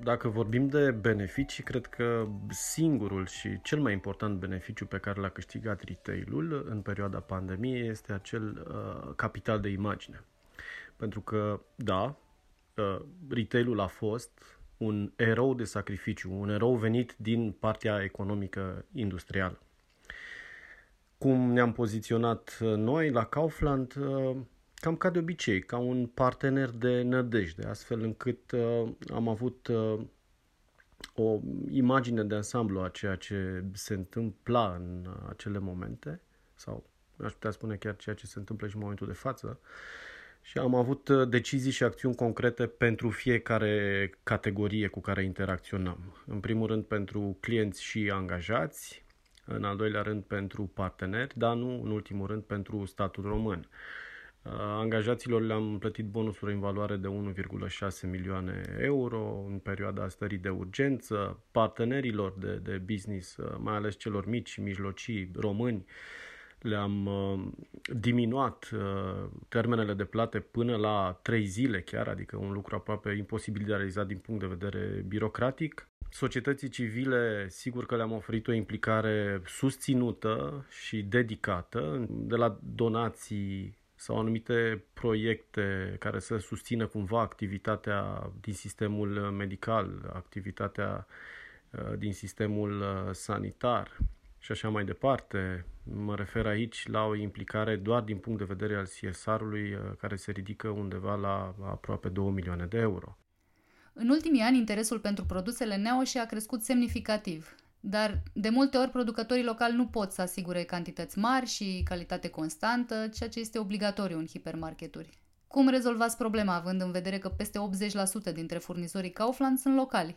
Dacă vorbim de beneficii, cred că singurul și cel mai important beneficiu pe care l-a câștigat retail-ul în perioada pandemiei este acel uh, capital de imagine. Pentru că, da, uh, retail-ul a fost un erou de sacrificiu, un erou venit din partea economică industrială. Cum ne-am poziționat uh, noi la Kaufland, uh, cam ca de obicei, ca un partener de nădejde, astfel încât uh, am avut o imagine de ansamblu a ceea ce se întâmpla în acele momente, sau aș putea spune chiar ceea ce se întâmplă și în momentul de față, și am avut uh, decizii și acțiuni concrete pentru fiecare categorie cu care interacționăm. În primul rând pentru clienți și angajați, în al doilea rând pentru parteneri, dar nu în ultimul rând pentru statul român. Uh, angajaților le-am plătit bonusuri în valoare de 1,6 milioane euro în perioada stării de urgență, partenerilor de, de business, uh, mai ales celor mici și mijlocii români, le-am uh, diminuat uh, termenele de plate până la 3 zile chiar, adică un lucru aproape imposibil de realizat din punct de vedere birocratic. Societății civile, sigur că le-am oferit o implicare susținută și dedicată, de la donații sau anumite proiecte care să susțină cumva activitatea din sistemul medical, activitatea uh, din sistemul sanitar și așa mai departe. Mă refer aici la o implicare doar din punct de vedere al CSR-ului, uh, care se ridică undeva la aproape 2 milioane de euro. În ultimii ani, interesul pentru produsele Neoși a crescut semnificativ, dar de multe ori producătorii locali nu pot să asigure cantități mari și calitate constantă, ceea ce este obligatoriu în hipermarketuri. Cum rezolvați problema, având în vedere că peste 80% dintre furnizorii Kaufland sunt locali?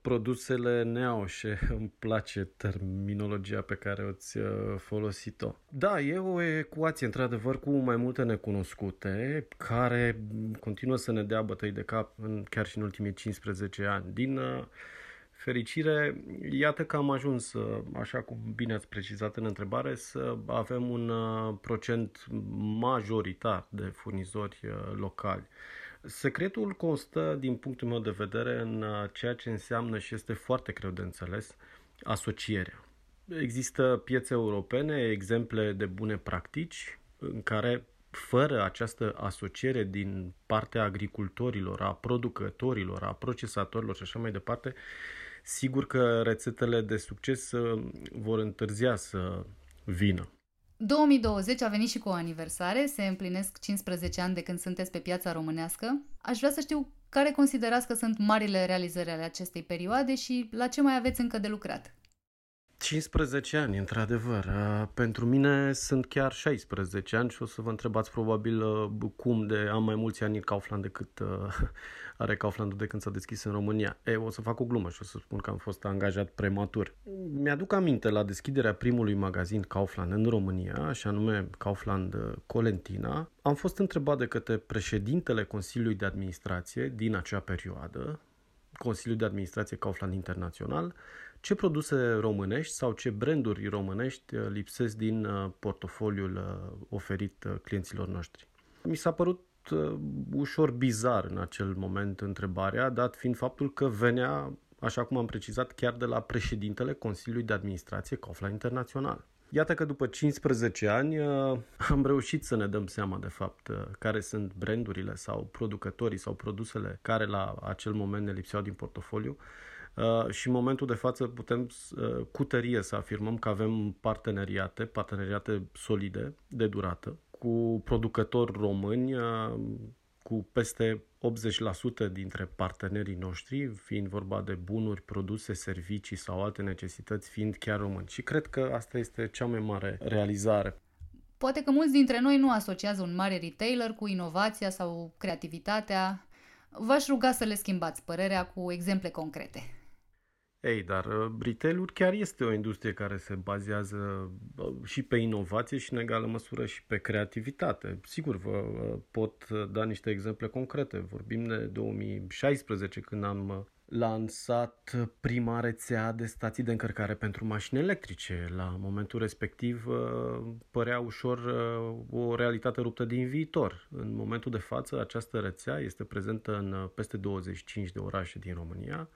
produsele neaușe, îmi place terminologia pe care o-ți uh, folosit-o. Da, e o ecuație, într-adevăr, cu mai multe necunoscute, care continuă să ne dea bătăi de cap în, chiar și în ultimii 15 ani. Din uh, fericire, iată că am ajuns, uh, așa cum bine ați precizat în întrebare, să avem un procent majoritar de furnizori locali. Secretul constă, din punctul meu de vedere, în uh, ceea ce înseamnă și este foarte greu de înțeles, asocierea. Există piețe europene, exemple de bune practici, în care fără această asociere din partea agricultorilor, a producătorilor, a procesatorilor și așa mai departe, sigur că rețetele de succes uh, vor întârzia să vină. 2020 a venit și cu o aniversare, se împlinesc 15 ani de când sunteți pe piața românească. Aș vrea să știu care considerați că sunt marile realizări ale acestei perioade și la ce mai aveți încă de lucrat. 15 ani, într-adevăr. Uh, pentru mine sunt chiar 16 ani și o să vă întrebați probabil uh, cum de am mai mulți ani în Kaufland decât uh, are Kauflandul de când s-a deschis în România. E, o să fac o glumă și o să spun că am fost angajat prematur. Mi-aduc aminte la deschiderea primului magazin Kaufland în România, și anume Kaufland Colentina, am fost întrebat de către președintele Consiliului de Administrație din acea perioadă, Consiliul de Administrație Kaufland Internațional, ce produse românești sau ce branduri românești uh, lipsesc din uh, portofoliul uh, oferit clienților noștri. Mi s-a părut ușor bizar în acel moment întrebarea, dat fiind faptul că venea, așa cum am precizat, chiar de la președintele Consiliului de Administrație Kaufland Internațional. Iată că după 15 ani am reușit să ne dăm seama de fapt care sunt brandurile sau producătorii sau produsele care la acel moment ne lipseau din portofoliu Uh, și în momentul de față putem uh, cu tărie să afirmăm că avem parteneriate, parteneriate solide, de durată, cu producători români, uh, cu peste 80% dintre partenerii noștri, fiind vorba de bunuri, produse, servicii sau alte necesități, fiind chiar români. Și cred că asta este cea mai mare realizare. Poate că mulți dintre noi nu asociază un mare retailer cu inovația sau creativitatea. V-aș ruga să le schimbați părerea cu exemple concrete. Ei, dar uh, retail chiar este o industrie care se bazează uh, și pe inovație și în egală măsură și pe creativitate. Sigur, vă uh, pot da niște exemple concrete. Vorbim de 2016 când am lansat prima rețea de stații de încărcare pentru mașini electrice. La momentul respectiv părea ușor o realitate ruptă din viitor. În momentul de față, această rețea este prezentă în peste 25 de orașe din România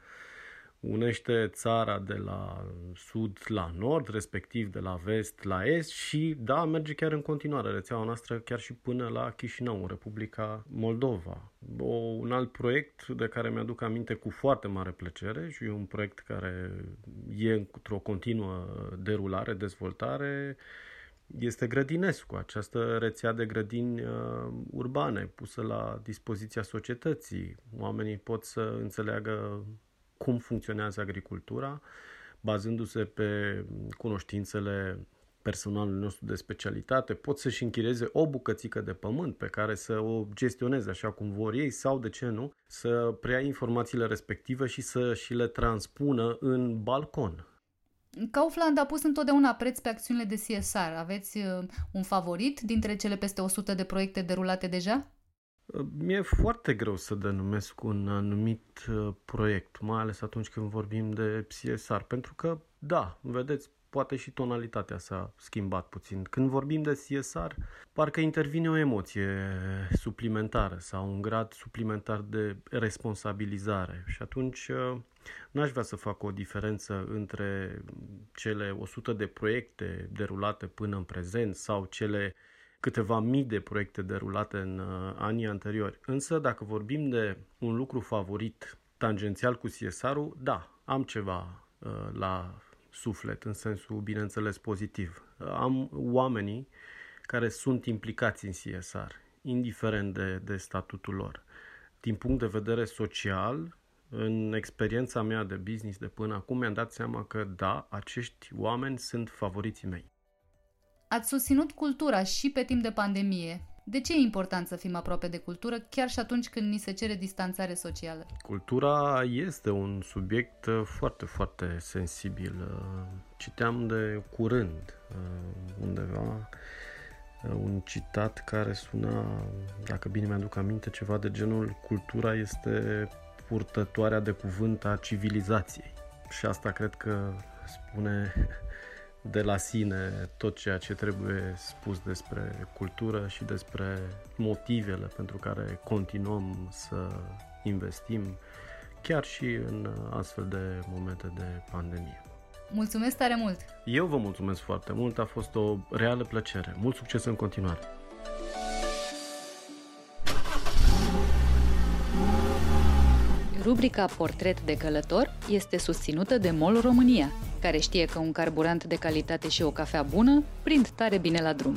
unește țara de la sud la nord, respectiv de la vest la est și da, merge chiar în continuare rețeaua noastră chiar și până la Chișinău, în Republica Moldova. O, un alt proiect de care mi-aduc aminte cu foarte mare plăcere și e un proiect care e într-o continuă derulare, dezvoltare, este Grădinescu, această rețea de grădini uh, urbane pusă la dispoziția societății. Oamenii pot să înțeleagă cum funcționează agricultura, bazându-se pe cunoștințele personalului nostru de specialitate, pot să-și închireze o bucățică de pământ pe care să o gestioneze așa cum vor ei sau, de ce nu, să preia informațiile respective și să și le transpună în balcon. Kaufland a pus întotdeauna preț pe acțiunile de CSR. Aveți uh, un favorit dintre cele peste 100 de proiecte derulate deja? Mi-e foarte greu să denumesc un anumit uh, proiect, mai ales atunci când vorbim de CSR, pentru că, da, vedeți, poate și tonalitatea s-a schimbat puțin. Când vorbim de CSR, parcă intervine o emoție suplimentară sau un grad suplimentar de responsabilizare și atunci uh, n-aș vrea să fac o diferență între cele 100 de proiecte derulate până în prezent sau cele câteva mii de proiecte derulate în uh, anii anteriori. Însă, dacă vorbim de un lucru favorit tangențial cu CSR-ul, da, am ceva uh, la suflet, în sensul, bineînțeles, pozitiv. Uh, am oamenii care sunt implicați în CSR, indiferent de, de statutul lor. Din punct de vedere social, în experiența mea de business de până acum, mi-am dat seama că, da, acești oameni sunt favoriții mei. Ați susținut cultura și pe timp de pandemie. De ce e important să fim aproape de cultură, chiar și atunci când ni se cere distanțare socială? Cultura este un subiect uh, foarte, foarte sensibil. Uh, citeam de curând uh, undeva un citat care suna, dacă bine mi-aduc aminte, ceva de genul cultura este purtătoarea de cuvânt a civilizației. Și asta cred că spune de la sine tot ceea ce trebuie spus despre cultură și despre motivele pentru care continuăm să investim chiar și în astfel de momente de pandemie. Mulțumesc tare mult! Eu vă mulțumesc foarte mult, a fost o reală plăcere. Mult succes în continuare! Rubrica Portret de călător este susținută de MOL România, care știe că un carburant de calitate și o cafea bună prind tare bine la drum.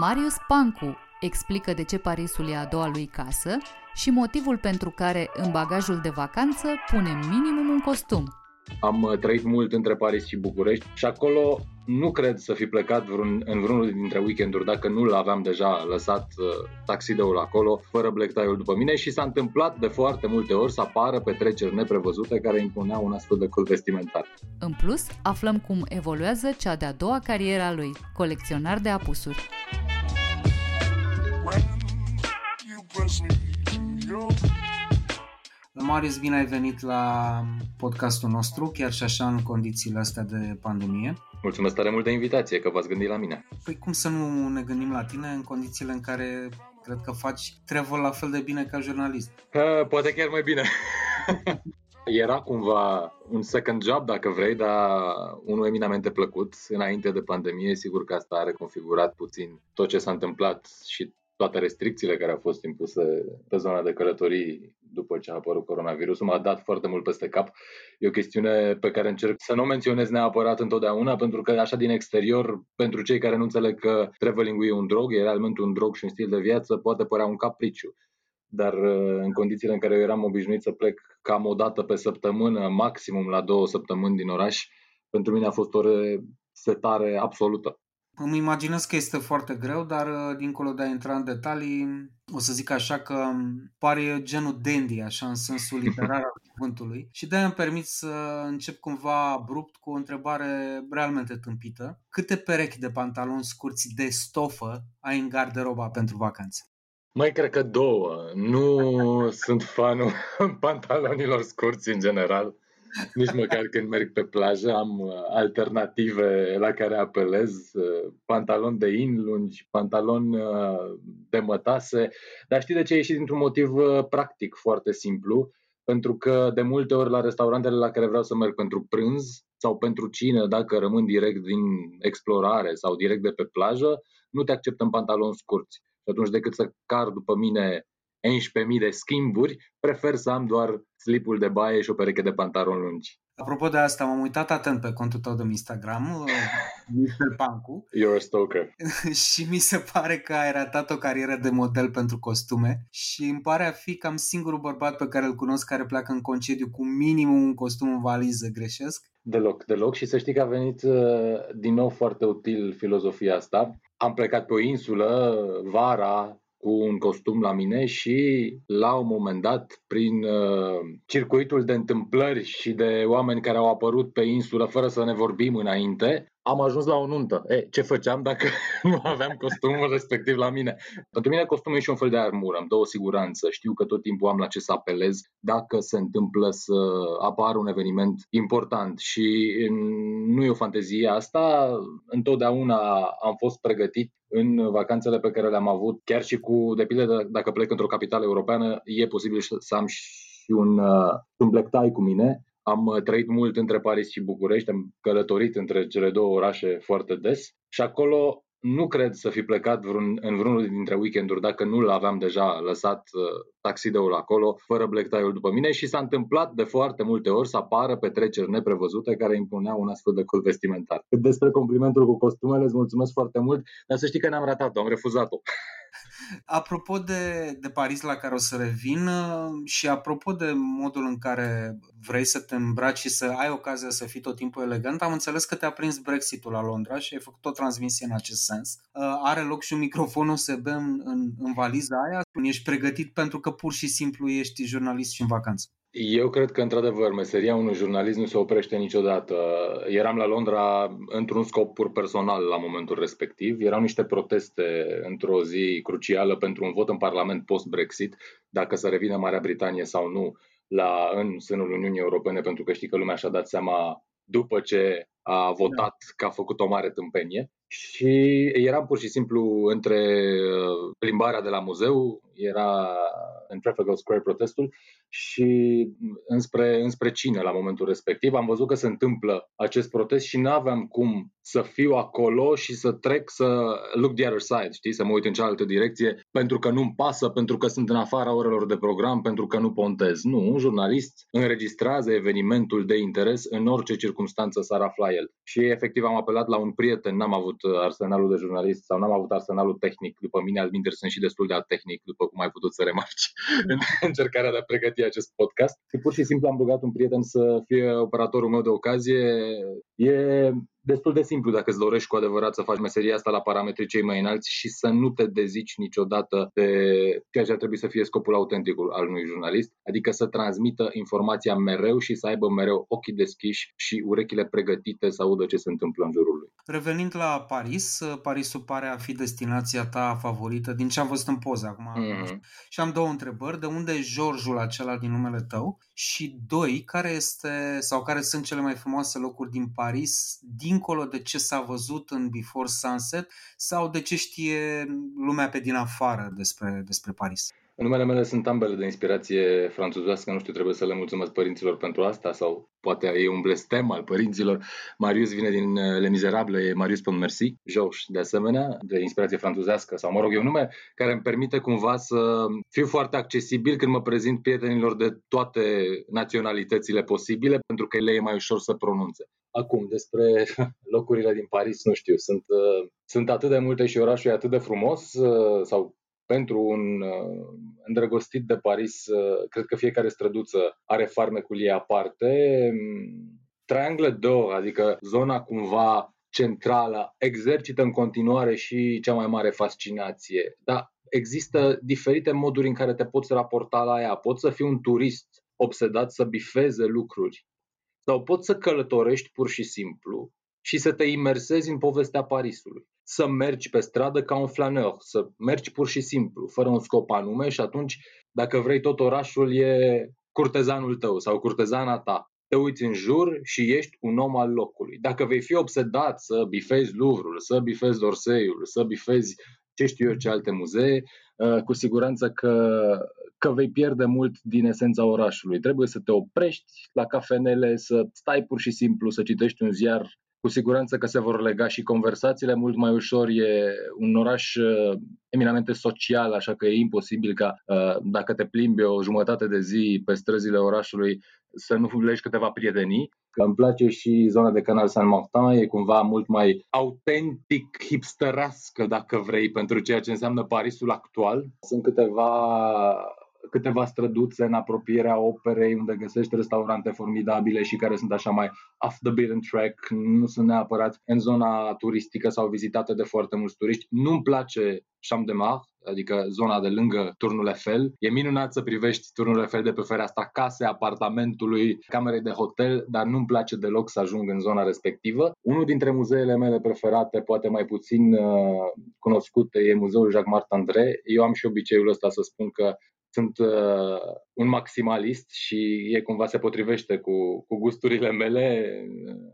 Marius Pancu explică de ce Parisul e a doua lui casă și motivul pentru care în bagajul de vacanță pune minimum un costum. Am uh, trăit mult între Paris și București și acolo nu cred să fi plecat vreun, în vreunul dintre weekenduri dacă nu l-aveam deja lăsat uh, taxideul acolo, fără black tie după mine și s-a întâmplat de foarte multe ori să apară petreceri neprevăzute care impuneau un astfel de cod vestimentar. În plus, aflăm cum evoluează cea de-a doua cariera lui, colecționar de apusuri. Marius, bine ai venit la podcastul nostru, chiar și așa în condițiile astea de pandemie. Mulțumesc tare mult de invitație, că v-ați gândit la mine. Păi cum să nu ne gândim la tine în condițiile în care cred că faci treabă la fel de bine ca jurnalist? Ha, poate chiar mai bine. Era cumva un second job, dacă vrei, dar unul eminamente plăcut înainte de pandemie. Sigur că asta a reconfigurat puțin tot ce s-a întâmplat și toate restricțiile care au fost impuse pe zona de călătorii după ce a apărut coronavirusul m-a dat foarte mult peste cap. E o chestiune pe care încerc să nu o menționez neapărat întotdeauna, pentru că așa din exterior, pentru cei care nu înțeleg că traveling e un drog, e realmente un drog și un stil de viață, poate părea un capriciu. Dar uh, în condițiile în care eu eram obișnuit să plec cam o dată pe săptămână, maximum la două săptămâni din oraș, pentru mine a fost o setare absolută. Îmi imaginez că este foarte greu, dar uh, dincolo de a intra în detalii, o să zic așa că um, pare genul dandy, așa în sensul literar al cuvântului. Și de-aia îmi permit să încep cumva abrupt cu o întrebare realmente tâmpită. Câte perechi de pantaloni scurți de stofă ai în garderoba pentru vacanțe? Mai cred că două. Nu sunt fanul pantalonilor scurți în general. Nici măcar când merg pe plajă am uh, alternative la care apelez, uh, pantalon de in lungi, pantalon uh, de mătase, dar știi de ce? E și dintr-un motiv practic foarte simplu, pentru că de multe ori la restaurantele la care vreau să merg pentru prânz sau pentru cine, dacă rămân direct din explorare sau direct de pe plajă, nu te acceptăm pantaloni scurți. Și atunci decât să car după mine 11.000 de schimburi, prefer să am doar slipul de baie și o pereche de pantaloni lungi. Apropo de asta, m-am uitat atent pe contul tău de Instagram, uh, Mr. Pancu. You're a stalker. și mi se pare că ai ratat o carieră de model pentru costume și îmi pare a fi cam singurul bărbat pe care îl cunosc care pleacă în concediu cu minimum un costum în valiză, greșesc? Deloc, deloc și să știi că a venit uh, din nou foarte util filozofia asta. Am plecat pe o insulă vara cu un costum la mine și la un moment dat, prin uh, circuitul de întâmplări și de oameni care au apărut pe insulă fără să ne vorbim înainte, am ajuns la o nuntă. E, ce făceam dacă nu aveam costumul respectiv la mine? Pentru mine costumul e și un fel de armură, îmi dă o siguranță. Știu că tot timpul am la ce să apelez dacă se întâmplă să apară un eveniment important și nu e o fantezie asta. Întotdeauna am fost pregătit în vacanțele pe care le-am avut, chiar și cu, de pildă, dacă plec într-o capitală europeană, e posibil să am și un, uh, un black tie cu mine am uh, trăit mult între Paris și București, am călătorit între cele două orașe foarte des și acolo nu cred să fi plecat vreun, în vreunul dintre weekenduri dacă nu l-aveam deja lăsat uh, taxideul acolo, fără black tie după mine și s-a întâmplat de foarte multe ori să apară petreceri neprevăzute care impuneau un astfel de cod vestimentar. Despre complimentul cu costumele îți mulțumesc foarte mult, dar să știi că n-am ratat-o, am refuzat-o. Apropo de, de Paris la care o să revin uh, și apropo de modul în care vrei să te îmbraci și să ai ocazia să fii tot timpul elegant, am înțeles că te-a prins Brexitul la Londra și ai făcut o transmisie în acest sens. Uh, are loc și un microfon USB în, în, în valiza aia? Ești pregătit pentru că pur și simplu ești jurnalist și în vacanță? Eu cred că, într-adevăr, meseria unui jurnalist nu se oprește niciodată. Eram la Londra într-un scop pur personal la momentul respectiv. Erau niște proteste într-o zi crucială pentru un vot în Parlament post-Brexit, dacă să revină Marea Britanie sau nu la, în sânul Uniunii Europene, pentru că știi că lumea și-a dat seama după ce a votat da. că a făcut o mare tâmpenie. Și eram pur și simplu între uh, plimbarea de la muzeu, era în Trafalgar Square protestul, și înspre, înspre cine la momentul respectiv. Am văzut că se întâmplă acest protest și nu aveam cum să fiu acolo și să trec să look the other side, știi, să mă uit în cealaltă direcție, pentru că nu-mi pasă, pentru că sunt în afara orelor de program, pentru că nu pontez. Nu, un jurnalist înregistrează evenimentul de interes în orice circunstanță s-ar afla el. Și efectiv am apelat la un prieten, n-am avut avut arsenalul de jurnalist sau n-am avut arsenalul tehnic. După mine, Alminder, sunt și destul de tehnic, după cum ai putut să remarci în încercarea de a pregăti acest podcast. Și pur și simplu am rugat un prieten să fie operatorul meu de ocazie. E destul de simplu dacă îți dorești cu adevărat să faci meseria asta la parametrii cei mai înalți și să nu te dezici niciodată de ceea ce ar trebui să fie scopul autentic al unui jurnalist, adică să transmită informația mereu și să aibă mereu ochii deschiși și urechile pregătite să audă ce se întâmplă în jurul lui. Revenind la Paris, Parisul pare a fi destinația ta favorită din ce am văzut în poză acum. Mm-hmm. Și am două întrebări. De unde e Georgiul acela din numele tău? Și doi, care este sau care sunt cele mai frumoase locuri din Paris din dincolo de ce s-a văzut în Before Sunset sau de ce știe lumea pe din afară despre, despre Paris? Numele mele sunt ambele de inspirație franțuzească, nu știu, trebuie să le mulțumesc părinților pentru asta sau poate e un blestem al părinților. Marius vine din uh, Le Miserable, e Marius Merci, Georges de asemenea, de inspirație franțuzească sau, mă rog, e un nume care îmi permite cumva să fiu foarte accesibil când mă prezint prietenilor de toate naționalitățile posibile, pentru că le e mai ușor să pronunțe. Acum, despre locurile din Paris, nu știu, sunt, uh, sunt atât de multe și orașul e atât de frumos uh, sau pentru un uh, îndrăgostit de Paris, uh, cred că fiecare străduță are farmecul ei aparte. Triangle d'Or, adică zona cumva centrală, exercită în continuare și cea mai mare fascinație. Dar există diferite moduri în care te poți raporta la ea. Poți să fii un turist obsedat să bifeze lucruri sau poți să călătorești pur și simplu și să te imersezi în povestea Parisului. Să mergi pe stradă ca un flaneur, să mergi pur și simplu, fără un scop anume și atunci, dacă vrei, tot orașul e curtezanul tău sau curtezana ta. Te uiți în jur și ești un om al locului. Dacă vei fi obsedat să bifezi Louvre-ul, să bifezi Dorseiul, să bifezi ce știu eu ce alte muzee, uh, cu siguranță că, că vei pierde mult din esența orașului. Trebuie să te oprești la cafenele, să stai pur și simplu, să citești un ziar cu siguranță că se vor lega și conversațiile mult mai ușor. E un oraș uh, eminamente social, așa că e imposibil ca uh, dacă te plimbi o jumătate de zi pe străzile orașului să nu legi câteva prietenii. Că îmi place și zona de Canal San Martin, e cumva mult mai autentic, hipsterească, dacă vrei, pentru ceea ce înseamnă Parisul actual. Sunt câteva câteva străduțe în apropierea operei unde găsești restaurante formidabile și care sunt așa mai off the beaten track, nu sunt neapărat în zona turistică sau vizitate de foarte mulți turiști. Nu-mi place Champ de Mar, adică zona de lângă Turnul Eiffel. E minunat să privești Turnul Eiffel de pe fereastra case, apartamentului, camerei de hotel, dar nu-mi place deloc să ajung în zona respectivă. Unul dintre muzeele mele preferate, poate mai puțin uh, cunoscute, e Muzeul Jacques Martin Eu am și obiceiul ăsta să spun că sunt uh, un maximalist și e cumva se potrivește cu, cu gusturile mele.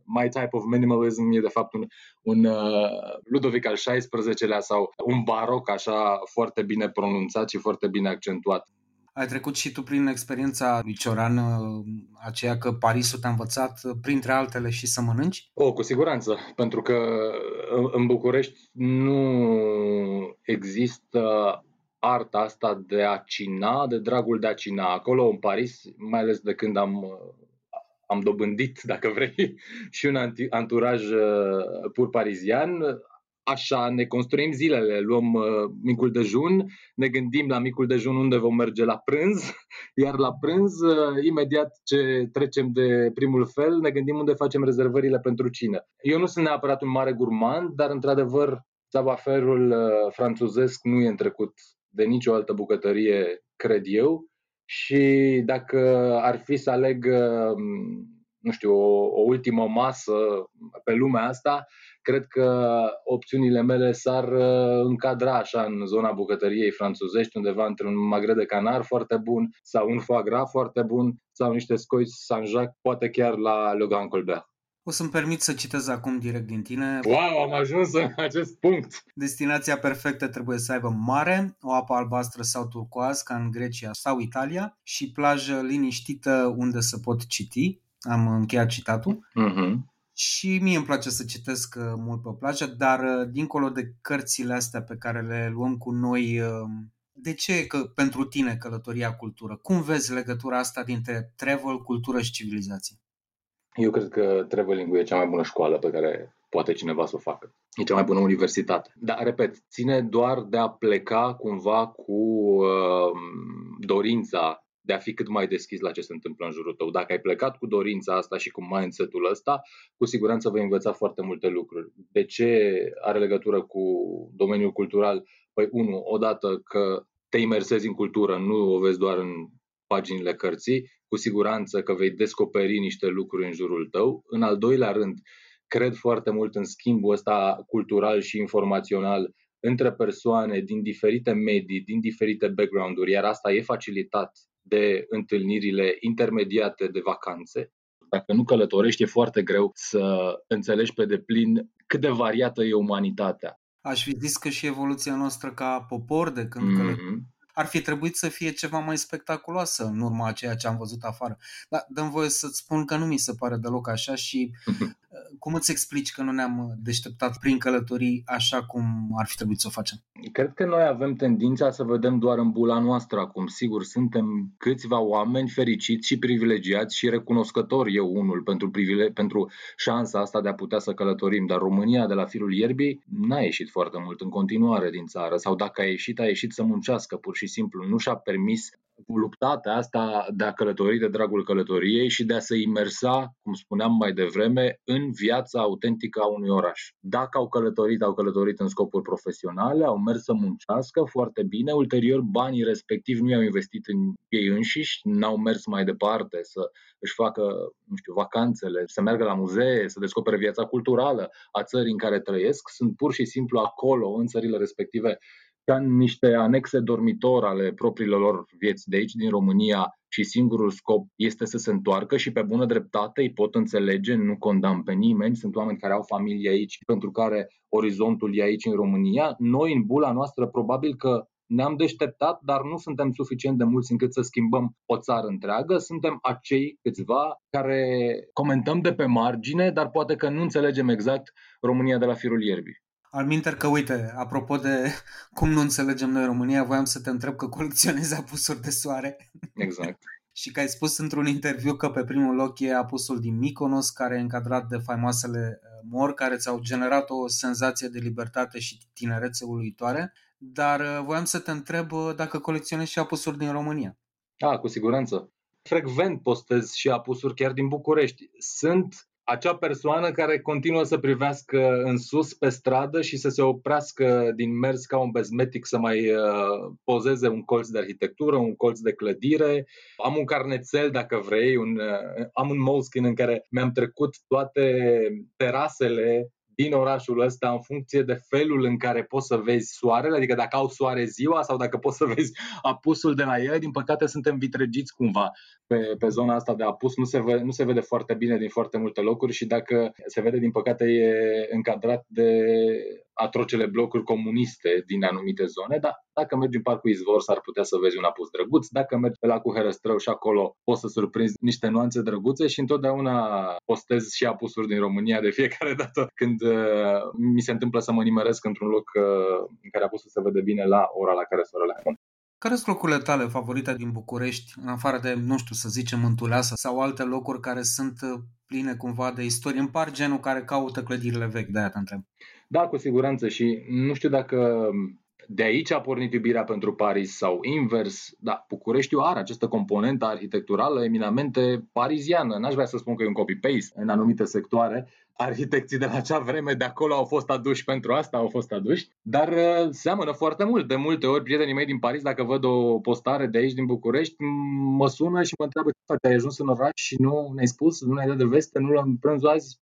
My type of minimalism e de fapt un, un uh, Ludovic al XVI-lea sau un baroc așa foarte bine pronunțat și foarte bine accentuat. Ai trecut și tu prin experiența lui Cioran, uh, aceea că Parisul te-a învățat, uh, printre altele, și să mănânci? O, cu siguranță, pentru că uh, în București nu există arta asta de a cina, de dragul de a cina. Acolo, în Paris, mai ales de când am, am dobândit, dacă vrei, și un anturaj uh, pur parizian, așa ne construim zilele, luăm uh, micul dejun, ne gândim la micul dejun unde vom merge la prânz, iar la prânz, uh, imediat ce trecem de primul fel, ne gândim unde facem rezervările pentru cină. Eu nu sunt neapărat un mare gurmand, dar într-adevăr sabaferul franțuzesc nu e în trecut de nicio altă bucătărie, cred eu. Și dacă ar fi să aleg, um, nu știu, o, o ultimă masă pe lumea asta, cred că opțiunile mele s-ar uh, încadra așa în zona bucătăriei franțuzești, undeva între un magre de canar foarte bun sau un foie gras foarte bun sau niște scoiți Saint-Jacques, poate chiar la Le Grand Colbert. O să-mi permit să citez acum direct din tine. Wow, am ajuns în acest punct! Destinația perfectă trebuie să aibă mare, o apă albastră sau turcoaz, ca în Grecia sau Italia, și plajă liniștită unde să pot citi. Am încheiat citatul. Uh-huh. Și mie îmi place să citesc uh, mult pe plajă, dar uh, dincolo de cărțile astea pe care le luăm cu noi, uh, de ce că pentru tine călătoria cultură? Cum vezi legătura asta dintre travel, cultură și civilizație? Eu cred că traveling e cea mai bună școală pe care poate cineva să o facă. e cea mai bună universitate. Dar, repet, ține doar de a pleca cumva cu uh, dorința de a fi cât mai deschis la ce se întâmplă în jurul tău. Dacă ai plecat cu dorința asta și cu mindset-ul ăsta, cu siguranță vei învăța foarte multe lucruri. De ce are legătură cu domeniul cultural? Păi, unu, odată că te imersezi în cultură, nu o vezi doar în paginile cărții, cu siguranță că vei descoperi niște lucruri în jurul tău. În al doilea rând, cred foarte mult în schimbul ăsta cultural și informațional între persoane din diferite medii, din diferite background-uri, iar asta e facilitat de întâlnirile intermediate de vacanțe. Dacă nu călătorești, e foarte greu să înțelegi pe deplin cât de variată e umanitatea. Aș fi zis că și evoluția noastră ca popor de când mm-hmm. călătorim ar fi trebuit să fie ceva mai spectaculoasă în urma a ceea ce am văzut afară. Dar dăm voie să-ți spun că nu mi se pare deloc așa și cum îți explici că nu ne-am deșteptat prin călătorii așa cum ar fi trebuit să o facem? Cred că noi avem tendința să vedem doar în bula noastră acum. Sigur, suntem câțiva oameni fericiți și privilegiați și recunoscători eu unul pentru, privile- pentru șansa asta de a putea să călătorim, dar România de la firul ierbii n-a ieșit foarte mult în continuare din țară sau dacă a ieșit, a ieșit să muncească pur și simplu. Nu și-a permis cu luptatea asta de a călători de dragul călătoriei și de a se imersa, cum spuneam mai devreme, în viața autentică a unui oraș. Dacă au călătorit, au călătorit în scopuri profesionale, au mers să muncească foarte bine, ulterior banii respectiv nu i-au investit în ei înșiși, n-au mers mai departe să își facă, nu știu, vacanțele, să meargă la muzee, să descopere viața culturală a țării în care trăiesc, sunt pur și simplu acolo, în țările respective, ca în niște anexe dormitor ale propriilor lor vieți de aici, din România, și singurul scop este să se întoarcă și pe bună dreptate îi pot înțelege, nu condamn pe nimeni, sunt oameni care au familie aici, pentru care orizontul e aici în România. Noi, în bula noastră, probabil că ne-am deșteptat, dar nu suntem suficient de mulți încât să schimbăm o țară întreagă. Suntem acei câțiva care comentăm de pe margine, dar poate că nu înțelegem exact România de la firul ierbii. Al minter că, uite, apropo de cum nu înțelegem noi România, voiam să te întreb că colecționezi apusuri de soare. Exact. și că ai spus într-un interviu că pe primul loc e apusul din Mykonos, care e încadrat de faimoasele uh, mor, care ți-au generat o senzație de libertate și tinerețe uluitoare. Dar uh, voiam să te întreb uh, dacă colecționezi și apusuri din România. Ah, cu siguranță. Frecvent postez și apusuri chiar din București. Sunt acea persoană care continuă să privească în sus pe stradă și să se oprească din mers ca un bezmetic să mai uh, pozeze un colț de arhitectură, un colț de clădire. Am un carnețel, dacă vrei, un, uh, am un moleskin în care mi-am trecut toate terasele din orașul ăsta în funcție de felul în care poți să vezi soarele, adică dacă au soare ziua sau dacă poți să vezi apusul de la el. Din păcate suntem vitregiți cumva pe, pe zona asta de apus, nu se, vede, nu se vede foarte bine din foarte multe locuri și dacă se vede, din păcate, e încadrat de atrocele blocuri comuniste din anumite zone, dar dacă mergi în parcul Izvor s-ar putea să vezi un apus drăguț, dacă mergi pe la cu Herăstrău și acolo poți să surprinzi niște nuanțe drăguțe și întotdeauna postez și apusuri din România de fiecare dată când uh, mi se întâmplă să mă nimeresc într-un loc uh, în care apusul se vede bine la ora la care soarele acum. Care sunt locurile tale favorite din București, în afară de, nu știu, să zicem, Mântuleasa sau alte locuri care sunt uh, pline cumva de istorie? Împar genul care caută clădirile vechi, de-aia te întreb. Da, cu siguranță și nu știu dacă de aici a pornit iubirea pentru Paris sau invers, da, Bucureștiul are această componentă arhitecturală eminamente pariziană. N-aș vrea să spun că e un copy-paste în anumite sectoare. Arhitecții de la acea vreme de acolo au fost aduși pentru asta, au fost aduși, dar uh, seamănă foarte mult. De multe ori, prietenii mei din Paris, dacă văd o postare de aici din București, mă sună și mă întreabă ce faci, ai ajuns în oraș și nu ne-ai spus, nu ne-ai dat de veste, nu l-am prânzul azi?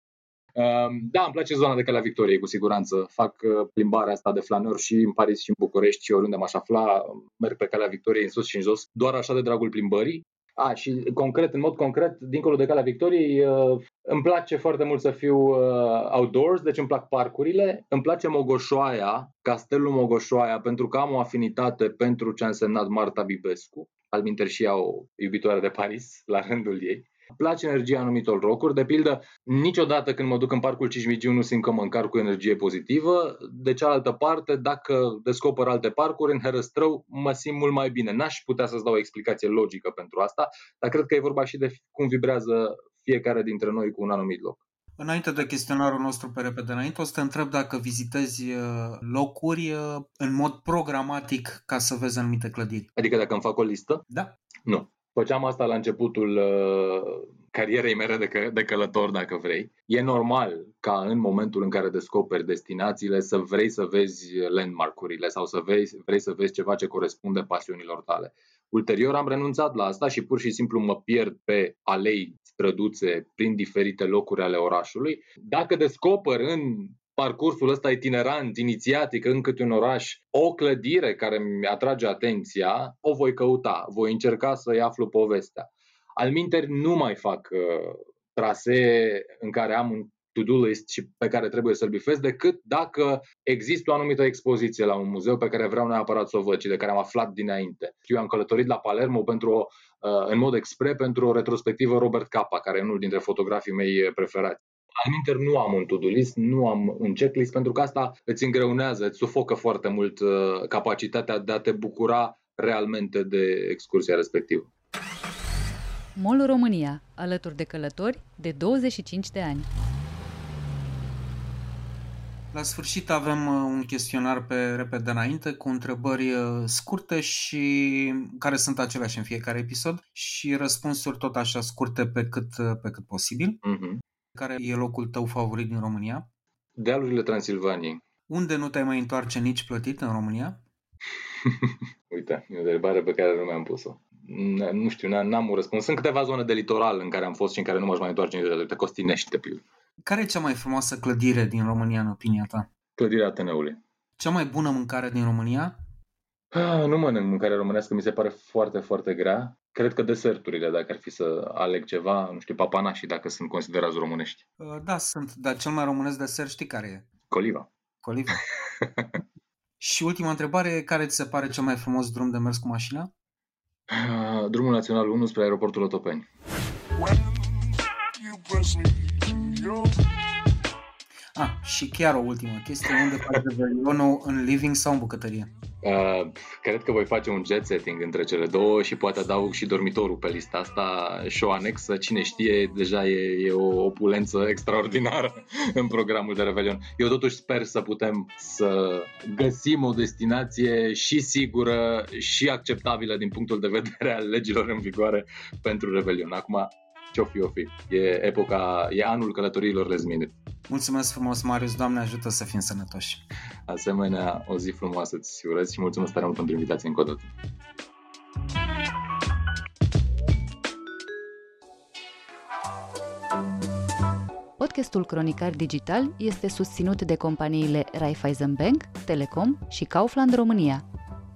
Ehm, da, îmi place zona de Calea Victoriei, cu siguranță. Fac uh, plimbarea asta de flaneur și în Paris și în București și oriunde m-aș afla. Merg pe Calea Victoriei în sus și în jos, doar așa de dragul plimbării. A, și concret, în mod concret, dincolo de Calea Victoriei, uh, îmi place foarte mult să fiu uh, outdoors, deci îmi plac parcurile. Îmi place Mogoșoaia, Castelul Mogoșoaia, pentru că am o afinitate pentru ce a însemnat Marta Bibescu. Al și ea o iubitoare de Paris, la rândul ei place energia anumitor locuri. De pildă, niciodată când mă duc în parcul Cismigiu nu simt că mă încarc cu energie pozitivă. De cealaltă parte, dacă descoper alte parcuri în Herăstrău, mă simt mult mai bine. N-aș putea să-ți dau o explicație logică pentru asta, dar cred că e vorba și de cum vibrează fiecare dintre noi cu un anumit loc. Înainte de chestionarul nostru pe repede înainte, o să te întreb dacă vizitezi uh, locuri uh, în mod programatic ca să vezi anumite clădiri. Adică dacă îmi fac o listă? Da. Nu. Făceam asta la începutul uh, carierei mele de, că, de călător, dacă vrei. E normal ca în momentul în care descoperi destinațiile să vrei să vezi landmark-urile sau să vezi, vrei să vezi ceva ce corespunde pasiunilor tale. Ulterior am renunțat la asta și pur și simplu mă pierd pe alei străduțe prin diferite locuri ale orașului. Dacă descoper în parcursul ăsta itinerant, inițiatic în câte un oraș, o clădire care mi atrage atenția, o voi căuta, voi încerca să-i aflu povestea. Alminteri nu mai fac uh, trasee în care am un to-do list și pe care trebuie să-l bifez, decât dacă există o anumită expoziție la un muzeu pe care vreau neapărat să o văd și de care am aflat dinainte. Eu am călătorit la Palermo pentru o, uh, în mod expre pentru o retrospectivă Robert Capa, care e unul dintre fotografii mei preferați. Alminter nu am un to-do list, nu am un checklist, pentru că asta îți îngreunează, îți sufocă foarte mult uh, capacitatea de a te bucura realmente de excursia respectivă. MOL România, alături de călători de 25 de ani. La sfârșit avem uh, un chestionar pe repede înainte cu întrebări uh, scurte și care sunt aceleași în fiecare episod și răspunsuri tot așa scurte pe cât, uh, pe cât posibil. Mm-hmm. Care e locul tău favorit din România? Dealurile Transilvaniei. Unde nu te-ai mai întoarce nici plătit în România? Uite, e o întrebare pe care nu mi-am pus-o. Nu știu, n-am un răspuns. Sunt câteva zone de litoral în care am fost și în care nu m-aș mai întoarce niciodată. Costinești, de pildă. Care e cea mai frumoasă clădire din România, în opinia ta? Clădirea Ateneului. Cea mai bună mâncare din România? Ah, nu mănânc mâncare românească, mi se pare foarte, foarte grea. Cred că deserturile, dacă ar fi să aleg ceva, nu știu, papanașii, dacă sunt considerați românești. Uh, da, sunt, dar cel mai românesc desert știi care e? Coliva. Coliva. Și ultima întrebare, care ți se pare cel mai frumos drum de mers cu mașina? Ah, drumul Național 1 spre aeroportul Otopeni. Ah, și chiar o ultimă chestie, unde faci revelionul în living sau în bucătărie? Uh, cred că voi face un jet setting între cele două și poate adaug și dormitorul pe lista asta și o anexă. Cine știe, deja e, e o opulență extraordinară în programul de Revelion. Eu totuși sper să putem să găsim o destinație și sigură și acceptabilă din punctul de vedere al legilor în vigoare pentru Revelion. Acum, ce-o fi, o fi. E epoca, e anul călătoriilor last minute. Mulțumesc frumos, Marius, Doamne ajută să fim sănătoși. Asemenea, o zi frumoasă ți urez și mulțumesc tare mult pentru invitație încă o dată. Podcastul Cronicar Digital este susținut de companiile Raiffeisen Bank, Telecom și Kaufland România.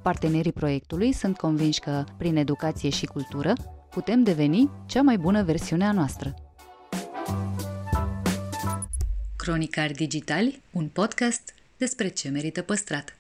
Partenerii proiectului sunt convinși că, prin educație și cultură, putem deveni cea mai bună versiune a noastră. Cronicari Digitali, un podcast despre ce merită păstrat.